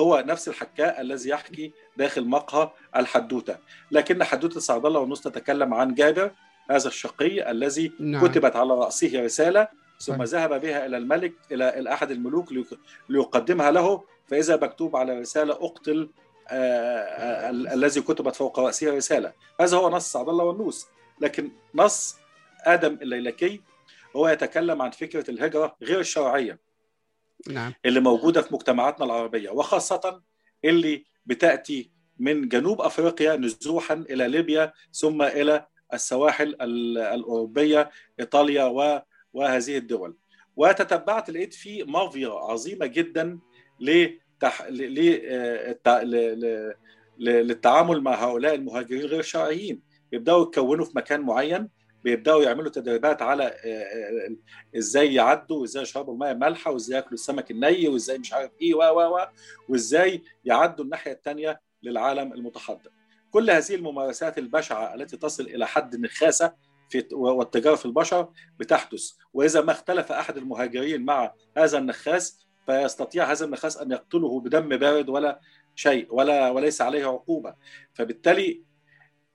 هو نفس الحكاء الذي يحكي داخل مقهى الحدوتة. لكن حدوتة سعد الله ونص تتكلم عن جابر هذا الشقي الذي نعم. كتبت على رأسه رسالة ثم صحيح. ذهب بها إلى الملك إلى إلى احد الملوك ليق- ليقدمها له فإذا مكتوب على رسالة أقتل آه، آه، ال- الذي كتبت فوق رأسه رسالة هذا هو نص سعد الله والنوس لكن نص آدم الليلكي هو يتكلم عن فكرة الهجرة غير الشرعية نعم اللي موجودة في مجتمعاتنا العربية وخاصة اللي بتأتي من جنوب أفريقيا نزوحا إلى ليبيا ثم إلى السواحل ال- الأوروبية إيطاليا وهذه الدول وتتبعت لقيت في مافيا عظيمة جدا. ل... للتعامل مع هؤلاء المهاجرين غير الشرعيين يبداوا يتكونوا في مكان معين بيبدأوا يعملوا تدريبات على آه، آه، إزاي يعدوا وإزاي يشربوا الماء مالحة وإزاي ياكلوا السمك الني وإزاي مش عارف إيه و و و وإزاي يعدوا الناحية الثانية للعالم المتحضر. كل هذه الممارسات البشعة التي تصل إلى حد النخاسه في والتجارة في البشر بتحدث وإذا ما اختلف أحد المهاجرين مع هذا النخاس فيستطيع هذا النخاس أن يقتله بدم بارد ولا شيء ولا وليس عليه عقوبة فبالتالي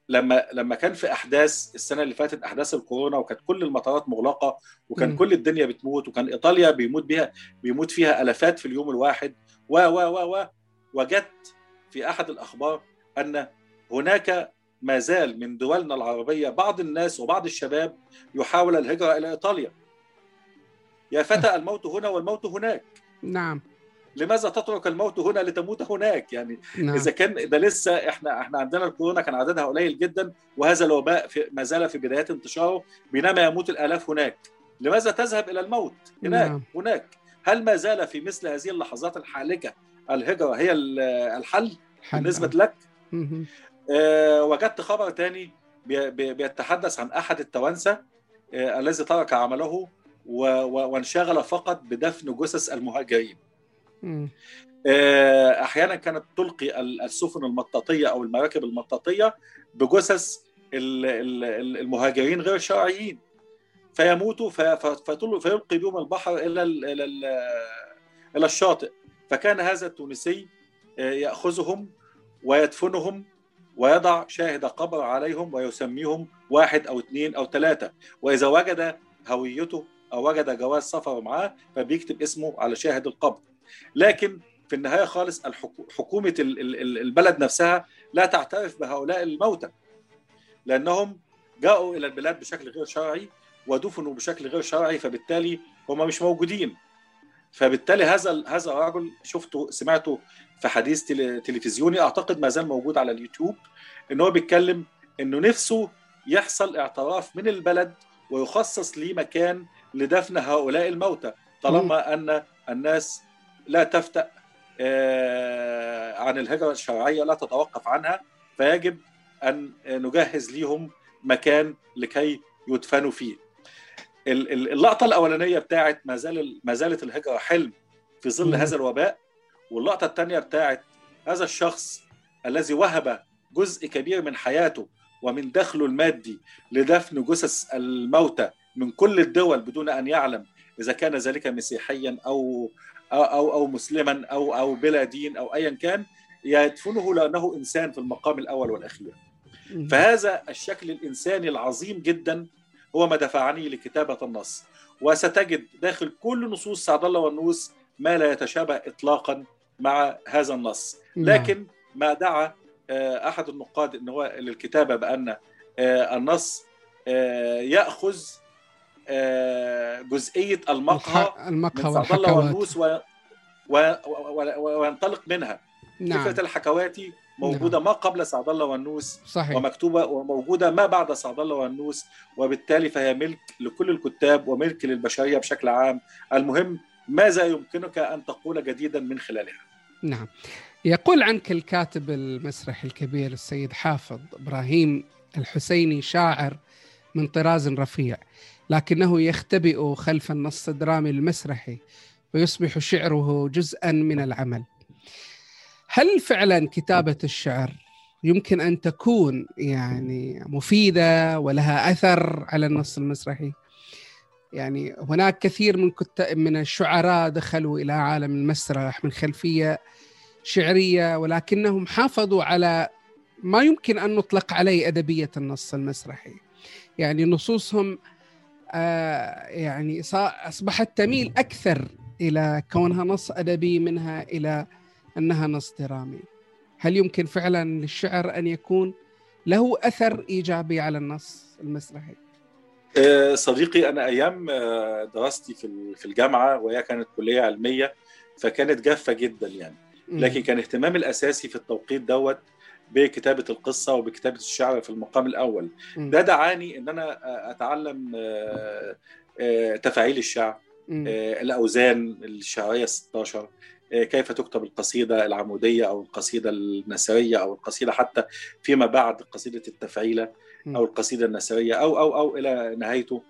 لما لما كان في أحداث السنة اللي فاتت أحداث الكورونا وكانت كل المطارات مغلقة وكان مم. كل الدنيا بتموت وكان إيطاليا بيموت بها بيموت فيها آلافات في اليوم الواحد و و و و وجدت في أحد الأخبار أن هناك ما زال من دولنا العربية بعض الناس وبعض الشباب يحاول الهجرة إلى إيطاليا. يا فتى الموت هنا والموت هناك. نعم. لماذا تترك الموت هنا لتموت هناك؟ يعني نعم. إذا كان ده لسه إحنا إحنا عندنا الكورونا كان عددها قليل جدا وهذا الوباء في ما زال في بدايات انتشاره بينما يموت الآلاف هناك. لماذا تذهب إلى الموت هناك؟ نعم. هناك. هل ما زال في مثل هذه اللحظات الحالكة الهجرة هي ال- الحل حل. بالنسبة لك؟ وجدت خبر تاني بي- بي- بيتحدث عن أحد التوانسة آه، الذي ترك عمله وانشغل فقط بدفن جثث المهاجرين. آه، أحيانا كانت تلقي ال- السفن المطاطية أو المراكب المطاطية بجثث ال- ال- ال- المهاجرين غير الشرعيين فيموتوا فيلقي بهم البحر إلى ال- إلى ال- إلى الشاطئ. فكان هذا التونسي آه، يأخذهم ويدفنهم ويضع شاهد قبر عليهم ويسميهم واحد أو اثنين أو ثلاثة وإذا وجد هويته أو وجد جواز سفر معاه فبيكتب اسمه على شاهد القبر. لكن في النهاية خالص ال- البلد نفسها لا تعترف بهؤلاء الموتى. لأنهم جاءوا إلى البلاد بشكل غير شرعي ودفنوا بشكل غير شرعي فبالتالي هم مش موجودين. فبالتالي هذا هذا الرجل شفته سمعته في حديث تل- تلفزيوني أعتقد ما زال موجود على اليوتيوب إن هو بيتكلم إنه نفسه يحصل اعتراف من البلد ويخصص لي مكان لدفن هؤلاء الموتى طالما أن الناس لا تفتأ آه، عن الهجرة الشرعية لا تتوقف عنها فيجب أن نجهز ليهم مكان لكي يدفنوا فيه. ال- ال- اللقطة الأولانية بتاعت ما زال ما زالت الهجرة حلم في ظل. هذا الوباء واللقطة الثانية بتاعت هذا الشخص الذي وهب جزء كبير من حياته ومن دخله المادي لدفن جثث الموتى من كل الدول بدون أن يعلم إذا كان ذلك مسيحيا أو أو أو, أو مسلما أو أو بلا دين أو ايا كان يدفنه لأنه إنسان في المقام الأول والأخير. فهذا الشكل الإنساني العظيم جدا هو ما دفعني لكتابة النص. وستجد داخل كل نصوص سعد الله والنوس ما لا يتشابه اطلاقا مع هذا النص. لكن ما دعا آه، أحد النقاد إن هو للكتابة بأن آه، النص آه، يأخذ آه، جزئية المقهى المقهى من سعد الله والنوس و... و... و... وينطلق منها. نعم. فكره الحكواتي موجودة ما قبل سعد الله والنوس صحيح. ومكتوبة وموجودة ما بعد سعد الله والنوس وبالتالي فهي ملك لكل الكتاب وملك للبشرية بشكل عام. المهم ماذا يمكنك أن تقول جديدا من خلالها؟ نعم. يقول عنك الكاتب المسرحي الكبير السيد حافظ إبراهيم الحسيني شاعر من طراز رفيع لكنه يختبئ خلف النص الدرامي المسرحي ويصبح شعره جزءا من العمل. هل فعلا كتابة الشعر يمكن أن تكون يعني مفيدة ولها أثر على النص المسرحي؟ يعني هناك كثير من كتاب من الشعراء دخلوا إلى عالم المسرح من خلفية شعرية ولكنهم حافظوا على ما يمكن أن نطلق عليه أدبية النص المسرحي. يعني نصوصهم آه يعني أصبحت تميل أكثر إلى كونها نص أدبي منها إلى أنها نص درامي. هل يمكن فعلا للشعر أن يكون له أثر إيجابي على النص المسرحي؟ أه، صديقي أنا أيام أه، دراستي في الجامعة وهي كانت كلية علمية فكانت جافة جدا يعني. لكن كان اهتمامي الأساسي في التوقيت دوت بكتابة القصة وبكتابة الشعر في المقام الأول. ده دعاني أن أنا أتعلم تفاعيل الشعر الأوزان الشعرية 16 كيف تكتب القصيدة العمودية أو القصيدة النثرية أو القصيدة حتى فيما بعد قصيدة التفعيلة أو القصيدة النثرية أو أو أو إلى نهايته.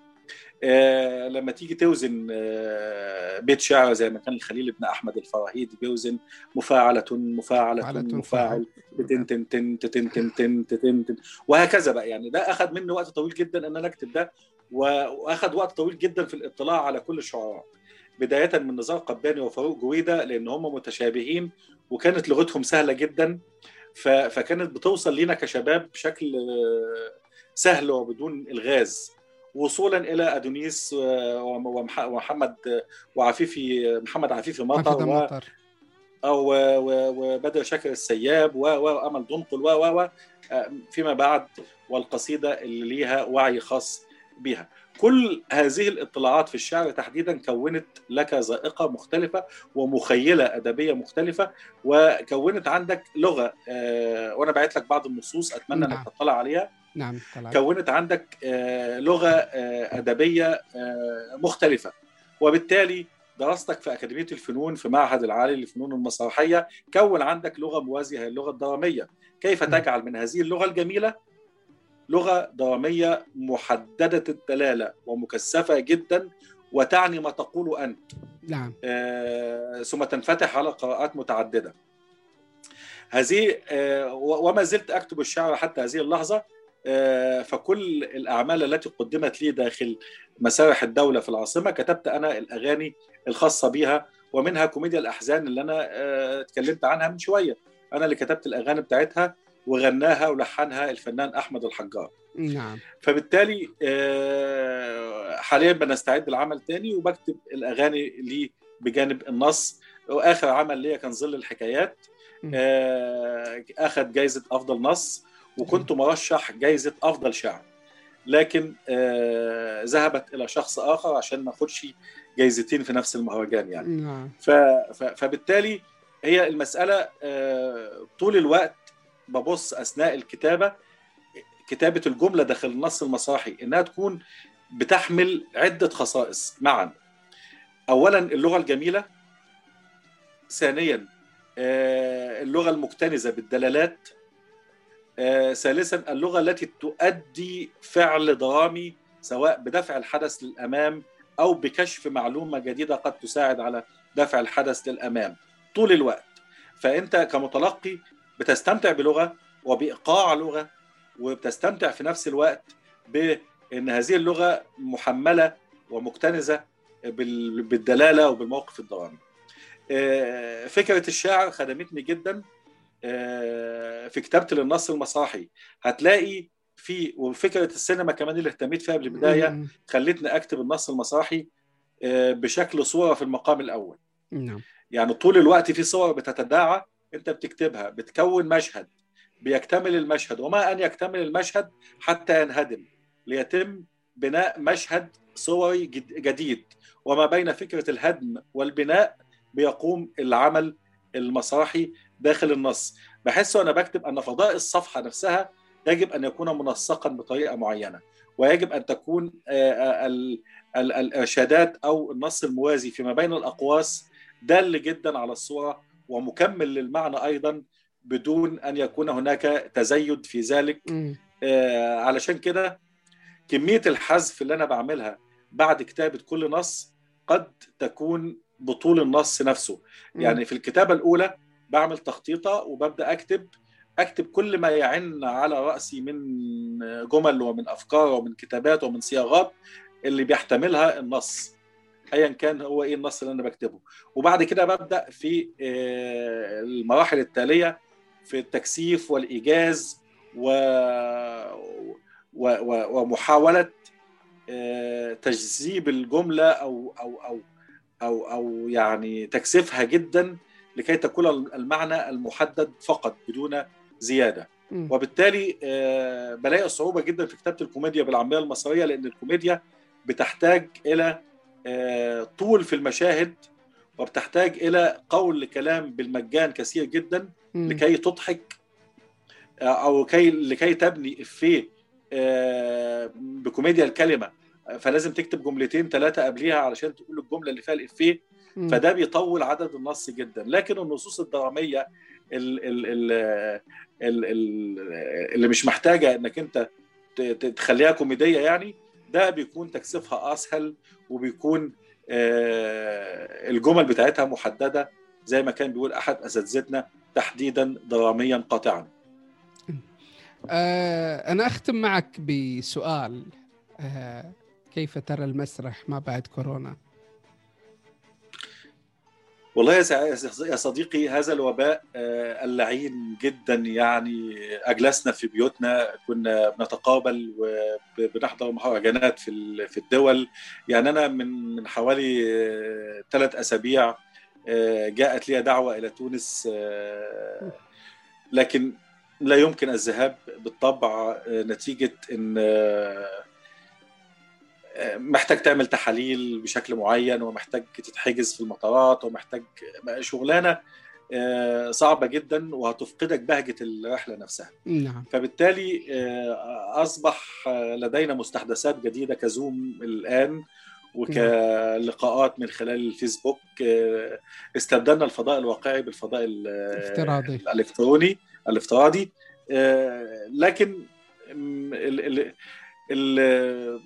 آه، لما تيجي توزن آه، بيت شعر زي ما كان الخليل بن أحمد الفراهيدي بيوزن مفاعلة فعلة مفاعل تن تن تن تن تن تن تن تن وهكذا بقى. يعني ده أخذ مني وقت طويل جدا إن أنا أكتب ده وأخذ وقت طويل جدا في الاطلاع على كل الشعراء. بداية من نزار قباني وفاروق جويدة لأن هم متشابهين وكانت لغتهم سهلة جدا. فكانت بتوصل لينا كشباب بشكل آه، سهل وبدون إلغاز. وصولا إلى أدونيس آه، ومح- ومحمد آه، وعفيفي محمد عفيفي مطر و- أو وبدر شاكر السياب وأمل دنقل و و فيما بعد والقصيدة اللي ليها وعي خاص بها كل هذه الاطلاعات في الشعر تحديدا كونت لك ذائقة مختلفة ومخيلة أدبية مختلفة وكونت عندك لغة آه، وأنا بعت لك بعض النصوص أتمنى نعم. انك تطلع عليها نعم طلع كونت عندك آه، لغة آه، أدبية مختلفة وبالتالي دراستك في أكاديمية الفنون في معهد العالي للفنون المسرحية كون عندك لغة موازية هي اللغة الدرامية كيف م. تجعل من هذه اللغة الجميلة لغة دراميه محددة الدلالة ومكثفة جدا وتعني ما تقول أنت نعم آه، ثم تنفتح على قراءات متعددة. هذه آه، وما زلت أكتب الشعر حتى هذه اللحظة آه، فكل الأعمال التي قدمت لي داخل مسارح الدولة في العاصمة كتبت أنا الأغاني الخاصة بها ومنها كوميديا الأحزان اللي أنا آه، اتكلمت عنها من شوية. أنا اللي كتبت الأغاني بتاعتها وغناها ولحنها الفنان أحمد الحجار. نعم. فبالتالي آه، حاليا بنستعد لعمل تاني وبكتب الأغاني لي بجانب النص. وآخر عمل ليا كان ظل الحكايات. آه، أخذ جائزه أفضل نص وكنت مرشح جائزه أفضل شعر لكن آه، ذهبت إلى شخص آخر عشان ما أخدش جايزتين في نفس المهرجان يعني. نعم. ف... ف... فبالتالي هي المسألة آه، طول الوقت ببص أثناء الكتابة كتابة الجملة داخل النص المسرحي إنها تكون بتحمل عدة خصائص. معا. اولا اللغة الجميلة. ثانيا آه، اللغة المكتنزة بالدلالات. آه، ثالثا اللغة التي تؤدي فعل درامي سواء بدفع الحدث للأمام أو بكشف معلومة جديدة قد تساعد على دفع الحدث للأمام. طول الوقت. فأنت كمتلقي بتستمتع بلغة وبإيقاع لغة وبتستمتع في نفس الوقت بإن هذه اللغة محملة ومكتنزة بال- بالدلالة وبالموقف الدرامي. آه، فكرة الشاعر خدمتني جدا آه، في كتابتي للنص المسرحي هتلاقي في وفكرة السينما كمان اللي اهتميت فيها بالبدايه. خلتني أكتب النص المسرحي آه، بشكل صورة في المقام الأول نعم يعني طول الوقت في صور بتتداعى انت بتكتبها بتكون مشهد بيكتمل المشهد. وما أن يكتمل المشهد حتى ينهدم ليتم بناء مشهد صوري جد- جديد. وما بين فكرة الهدم والبناء بيقوم العمل المسرحي داخل النص. بحس وأنا بكتب أن فضاء الصفحة نفسها يجب أن يكون منسقا بطريقة معينة. ويجب أن تكون آه، آه، ال- ال- الإرشادات أو النص الموازي فيما بين الأقواس دال جدا على الصورة ومكمل للمعنى أيضا بدون أن يكون هناك تزيد في ذلك. آه، علشان كده كمية الحذف اللي أنا بعملها بعد كتابة كل نص قد تكون بطول النص نفسه. يعني في الكتابة الأولى بعمل تخطيطة وببدأ أكتب أكتب كل ما يعن على رأسي من جمل ومن أفكار ومن كتابات ومن صياغات اللي بيحتملها النص. ايا كان هو إيه النص اللي أنا بكتبه وبعد كده ببدأ في آه، المراحل التالية في التكثيف والإيجاز و... و... و... ومحاولة آه، تجذيب الجملة أو أو أو أو أو يعني تكثيفها جدا لكي تكون المعنى المحدد فقط بدون زيادة. وبالتالي آه، بلاقي صعوبة جدا في كتابة الكوميديا بالعامية المصرية لأن الكوميديا بتحتاج إلى طول في المشاهد وبتحتاج إلى قول كلام بالمجان كثير جدا. لكي تضحك آه، أو كي لكي تبني إفيه آه، بكوميديا الكلمة فلازم تكتب جملتين ثلاثة قبليها علشان تقول الجملة اللي فيها الإفيه. فده بيطول عدد النص جدا لكن النصوص الدرامية ال ال ال ال ال اللي مش محتاجة إنك أنت تخليها كوميدية يعني ده بيكون تكثيفها أسهل وبيكون آه، الجمل بتاعتها محددة زي ما كان بيقول أحد أساتذتنا تحديدا دراميا قاطعا آه أنا أختم معك بسؤال آه كيف ترى المسرح ما بعد كورونا؟ والله يا صديقي هذا الوباء آه، اللعين جدا يعني أجلسنا في بيوتنا كنا بنتقابل وبنحضر مهرجانات في في الدول. يعني أنا من من حوالي ثلاث أسابيع آه، جاءت لي دعوة إلى تونس آه، لكن لا يمكن الذهاب بالطبع آه، نتيجة إن آه، محتاج تعمل تحاليل بشكل معين ومحتاج تتحجز في المطارات ومحتاج شغلانة آه، صعبة جدا وهتفقدك بهجة الرحلة نفسها. نعم. فبالتالي آه، أصبح لدينا مستحدثات جديدة كزوم الآن وكلقاءات من خلال الفيسبوك. آه، استبدلنا الفضاء الواقعي بالفضاء ال- افتراضي. الإلكتروني الافتراضي. لكن ال- ال- ال-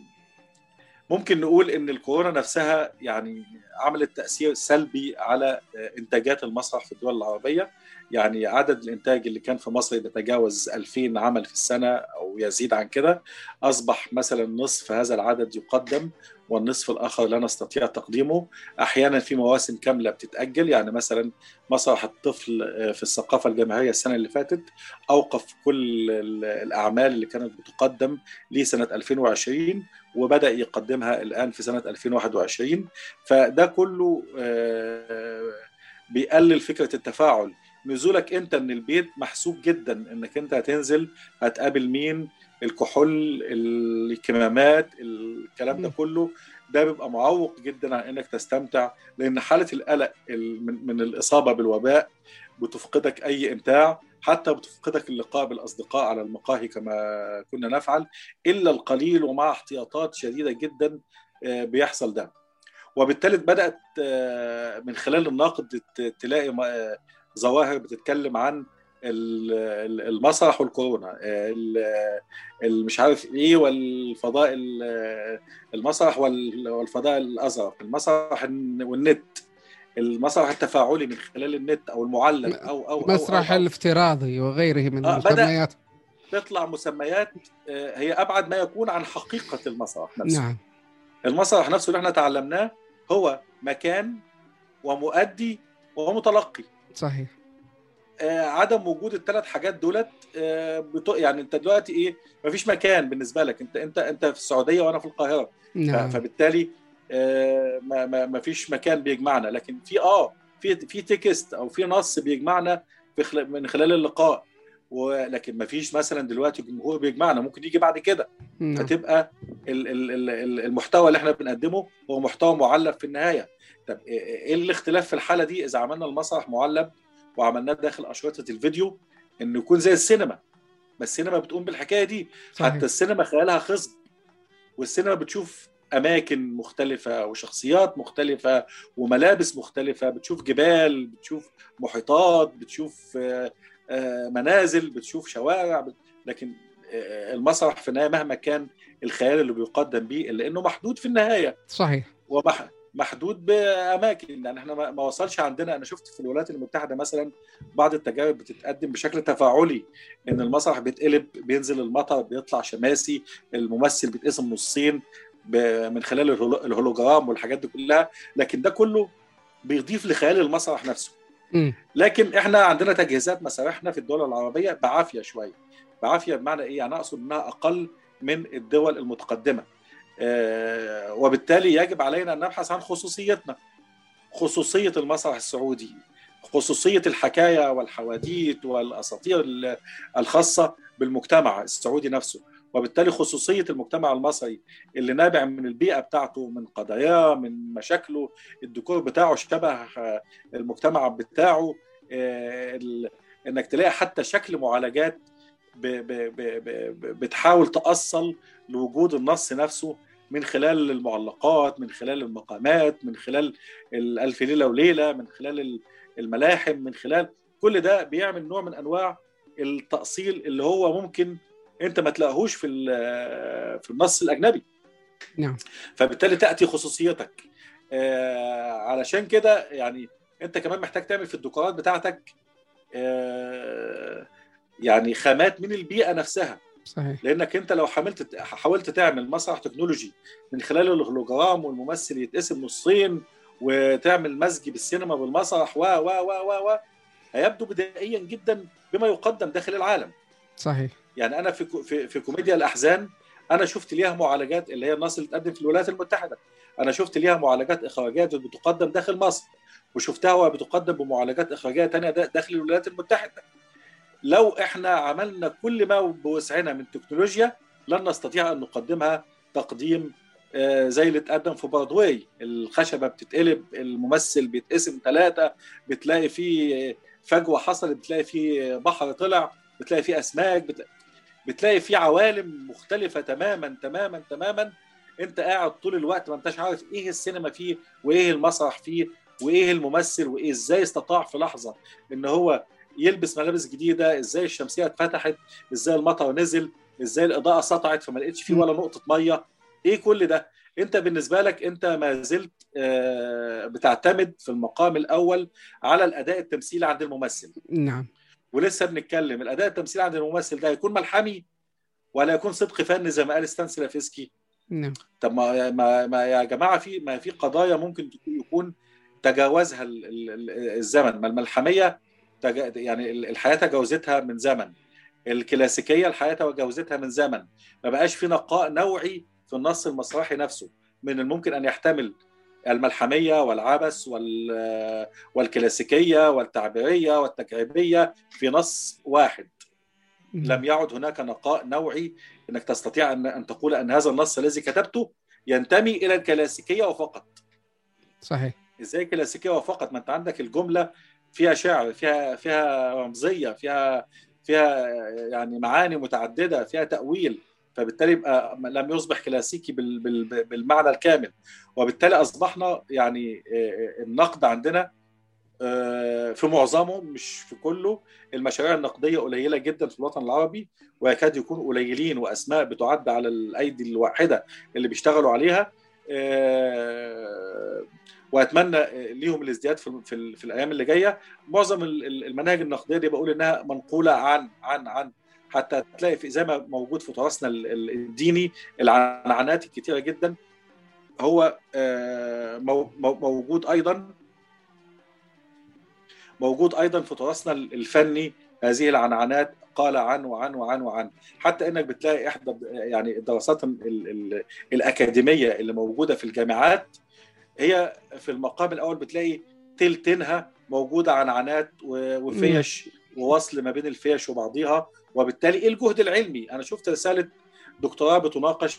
ممكن نقول إن الكورونا نفسها يعني عملت تأثير سلبي على انتاجات المسرح في الدول العربية. يعني عدد الإنتاج اللي كان في مصر بيتجاوز 2000 عمل في السنة أو يزيد عن كده. أصبح مثلا نصف هذا العدد يقدم والنصف الآخر لا نستطيع تقديمه. أحيانا في مواسم كاملة بتتأجل. يعني مثلا مسرح الطفل في الثقافة الجامعيه السنة اللي فاتت أوقف كل الأعمال اللي كانت بتقدم لسنة 2020 وبدأ يقدمها الآن في سنة 2021 فده كله آه، بيقلل فكرة التفاعل. نزولك انت من البيت محسوب جدا انك انت هتنزل هتقابل مين الكحول الكمامات الكلام ده. كله. ده بيبقى معوق جدا عن انك تستمتع لأن حالة القلق ال- من من الإصابة بالوباء بتفقدك أي إمتاع حتى بتفقدك اللقاء بالأصدقاء على المقاهي كما كنا نفعل. إلا القليل ومع احتياطات شديدة جدا آه، بيحصل ده. وبالتالي بدأت آه، من خلال الناقد تلاقي آه، ظواهر بتتكلم عن ال- ال- المسرح والكورونا ال- ال- مش عارف إيه والفضاء ال- المسرح وال- والفضاء الأزرق المسرح والنت المسرح التفاعلي من خلال النت أو المعلم أو أو أو- مسرح أو- أو. الافتراضي وغيره من آه، المسميات. تطلع مسميات آه، هي أبعد ما يكون عن حقيقة المسرح نفسه. نعم. المسرح نفسه اللي إحنا تعلمناه هو مكان ومؤدي ومتلقي. صحيح. آه، عدم وجود الثلاث حاجات دولت آه، بتو- يعني انت دلوقتي إيه مفيش مكان بالنسبة لك. انت انت انت في السعودية وأنا في القاهرة. ف- نعم. فبالتالي آه، ما ما ما فيش مكان بيجمعنا. لكن في آه في في تكست أو في نص بيجمعنا في خلال من خلال اللقاء. ولكن ما فيش مثلا دلوقتي جمهور بيجمعنا ممكن يجي بعد كده. نعم. فتبقى ال- ال- ال- ال- المحتوى اللي إحنا بنقدمه هو محتوى معلب في النهاية. طب إيه إيه الاختلاف في الحالة دي؟ إذا عملنا المسرح معلب وعملناه داخل أشرطة الفيديو إنه يكون زي السينما. ما السينما بتقوم بالحكاية دي. صحيح. حتى السينما خيالها خصب. والسينما بتشوف أماكن مختلفة وشخصيات مختلفة وملابس مختلفة بتشوف جبال بتشوف محيطات بتشوف منازل بتشوف شوارع لكن آه، المسرح في النهاية مهما كان الخيال اللي بيقدم بيه إلا إنه محدود في النهاية. صحيح. ومحدود بأماكن. يعني إحنا ما وصلش عندنا. أنا شفت في الولايات المتحدة مثلا بعض التجارب بتتقدم بشكل تفاعلي إن المسرح بيتقلب بينزل المطر بيطلع شماسي الممثل بيتقسم نصين من خلال الهولو- الهولوجرام والحاجات دي كلها. لكن ده كله بيضيف لخيال المسرح نفسه. لكن إحنا عندنا تجهيزات مسارحنا في الدول العربية بعافية شوية. بعافية بمعنى إيه؟ يعني أقصد إنها أقل من الدول المتقدمة. آه، وبالتالي يجب علينا أن نبحث عن خصوصيتنا. خصوصية المسرح السعودي خصوصية الحكاية والحواديت والأساطير ال- الخاصة بالمجتمع السعودي نفسه. وبالتالي خصوصية المجتمع المصري اللي نابع من البيئة بتاعته من قضاياه من مشاكله الديكور بتاعه شبه آه، المجتمع بتاعه آه، إنك تلاقي حتى شكل معالجات بتحاول تأصل لوجود النص نفسه من خلال المعلقات من خلال المقامات من خلال الألف ليلة وليلة من خلال ال- الملاحم من خلال كل ده بيعمل نوع من أنواع التأصيل اللي هو ممكن أنت ما تلاقيهوش في في النص الأجنبي. نعم. فبالتالي تأتي خصوصيتك. آه، علشان كده يعني أنت كمان محتاج تعمل في الديكورات بتاعتك آه، يعني خامات من البيئة نفسها. صحيح. لأنك انت لو حاولت حاولت تعمل مسرح تكنولوجي من خلال الهولوجرام والممثل يتقسم نصين وتعمل مزج بالسينما بالمسرح و و و و هيبدو بدائيا جدا بما يقدم داخل العالم. صحيح. يعني أنا في في, في كوميديا الأحزان أنا شفت ليها معالجات اللي هي النص اللي اتقدم في الولايات المتحدة. أنا شفت ليها معالجات اخراجات بتقدم داخل مصر وشفتها وهي بتقدم بمعالجات إخراجية دا- داخل الولايات المتحدة. لو إحنا عملنا كل ما بوسعنا من تكنولوجيا لن نستطيع أن نقدمها تقديم آه، زي اللي اتقدم في برودواي الخشبة بتتقلب الممثل بيتقسم ثلاثة بتلاقي فيه فجوة حصلت بتلاقي فيه بحر طلع بتلاقي فيه أسماك بت... بتلاقي فيه عوالم مختلفة تماما تماما تماما. أنت قاعد طول الوقت ما أنتش عارف إيه السينما فيه وإيه المسرح فيه وإيه الممثل وإيه إزاي استطاع في لحظة إن هو يلبس ملابس جديدة إزاي الشمسية اتفتحت إزاي المطر نزل إزاي الإضاءة سطعت فما لقيتش فيه ولا نقطة مية. إيه كل ده؟ أنت بالنسبة لك أنت ما زلت آه، بتعتمد في المقام الأول على الأداء التمثيلي عند الممثل. نعم. ولسه بنتكلم الأداء التمثيلي عند الممثل ده يكون ملحمي ولا يكون صدق فني زي ما قال ستان سلافسكي نعم. طب ما, ما, ما يا جماعة في ما في قضايا ممكن يكون تجاوزها ال- ال- ال- الزمن ما الملحمية يعني ال- الحياة تجاوزتها من زمن. الكلاسيكية الحياة تجاوزتها من زمن. ما بقاش في نقاء نوعي في النص المسرحي نفسه من الممكن أن يحتمل الملحمية والعبث وال والكلاسيكية والتعبيرية والتكعيبية في نص واحد. لم يعد هناك نقاء نوعي إنك تستطيع ان أن تقول أن هذا النص الذي كتبته ينتمي إلى الكلاسيكية وفقط. صحيح. إزاي كلاسيكية وفقط؟ ما أنت عندك الجملة فيها شعر فيها فيها رمزية فيها فيها يعني معاني متعددة فيها تأويل. فبالتالي يبقى لم يصبح كلاسيكي بال- بال- بالمعنى الكامل. وبالتالي أصبحنا يعني آه، النقد عندنا آه، في معظمه مش في كله المشاريع النقدية قليلة جدا في الوطن العربي ويكاد يكون قليلين وأسماء بتعد على الأيدي الواحدة اللي بيشتغلوا عليها. آه، وأتمنى ليهم الازدياد في في, في الأيام اللي جاية. معظم ال- ال- المناهج النقدية دي بقول إنها منقولة عن عن عن حتى تلاقي في زي ما موجود في تراثنا ال- ال- الديني العنعنات الكتيرة جدا هو آه، مو- مو- موجود أيضا موجود أيضا في تراثنا الفني هذه العنعنات قال عن وعن وعن وعن. حتى إنك بتلاقي إحدى يعني الدراسات ال ال الأكاديمية اللي موجودة في الجامعات هي في المقام الأول بتلاقي تلتينها موجودة عنعنات وفيش ووصل ما بين الفيش وبعضيها. وبالتالي إيه الجهد العلمي؟ أنا شفت رسالة دكتوراه بتناقش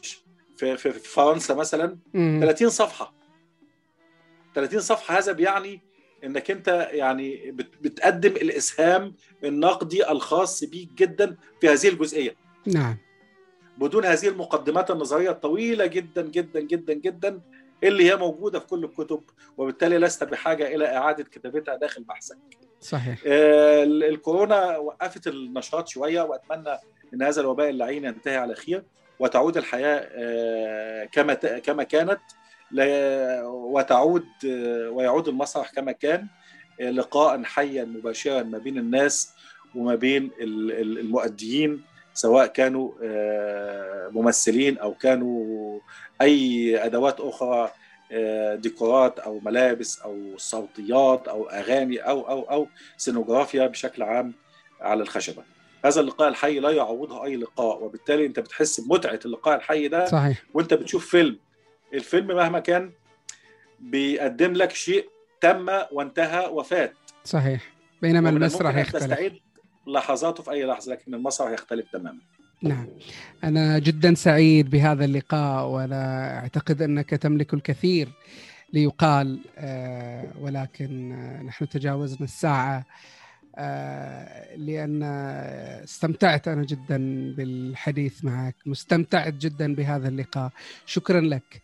في, في, في فرنسا مثلا مم. 30 صفحة 30 صفحة هذا بيعني إنك أنت يعني بت- بتقدم الإسهام النقدي الخاص بيك جدا في هذه الجزئية نعم بدون هذه المقدمات النظرية الطويلة جدا جدا جدا جدا اللي هي موجودة في كل الكتب وبالتالي لست بحاجة إلى إعادة كتابتها داخل بحثك. صحيح آه، ال- الكورونا وقفت النشاط شوية وأتمنى إن هذا الوباء اللعين ينتهي على خير وتعود الحياة آه، كما كما كانت وتعود آه، ويعود المسرح كما كان لقاء حيا مباشرا ما بين الناس وما بين ال- ال- المؤديين سواء كانوا آه، ممثلين أو كانوا أي أدوات أخرى آه، ديكورات أو ملابس أو صوتيات أو أغاني أو أو أو سينوغرافيا بشكل عام على الخشبة. هذا اللقاء الحي لا يعوضه أي لقاء وبالتالي أنت بتحس بمتعة اللقاء الحي ده صحيح. وأنت بتشوف فيلم. الفيلم مهما كان بيقدم لك شيء تم وانتهى وفات. صحيح. بينما المسرح يختلف. تستعيد لحظاته في أي لحظة لكن المسرح يختلف تماما. نعم. أنا جدا سعيد بهذا اللقاء وأنا أعتقد أنك تملك الكثير ليقال آه، ولكن آه، نحن تجاوزنا الساعة آه، لأن استمتعت أنا جدا بالحديث معك مستمتعت جدا بهذا اللقاء. شكرا لك.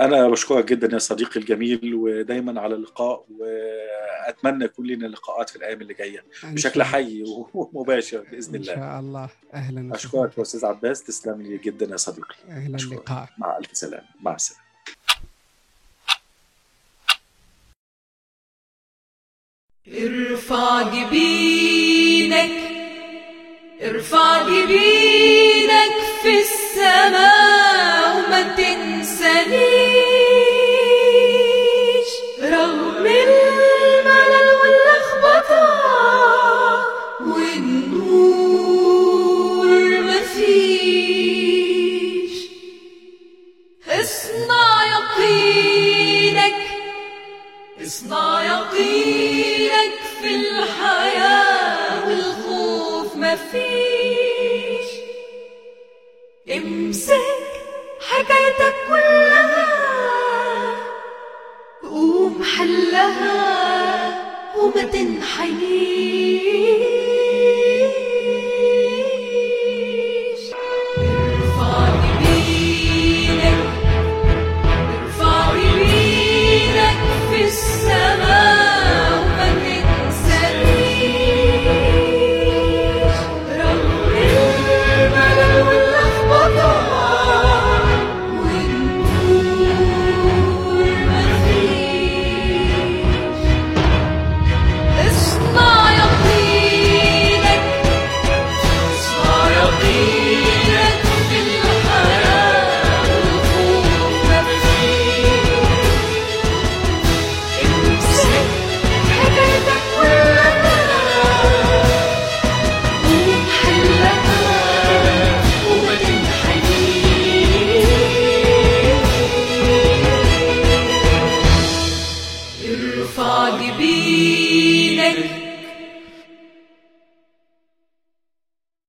أنا بشكرك جدا يا صديقي الجميل ودايما على اللقاء وأتمنى يكون لنا لقاءات في الأيام اللي جاية إن بشكل حي ومباشر بإذن إن الله. شاء الله. أهلا. أشكرك يا أستاذ عباس. تسلم لي جدا يا صديقي. أهلا أشكرك. اللقاء مع ألف سلامة. مع السلامة. ارفع جبينك ارفع جبينك في السماء وما وما تنحنيش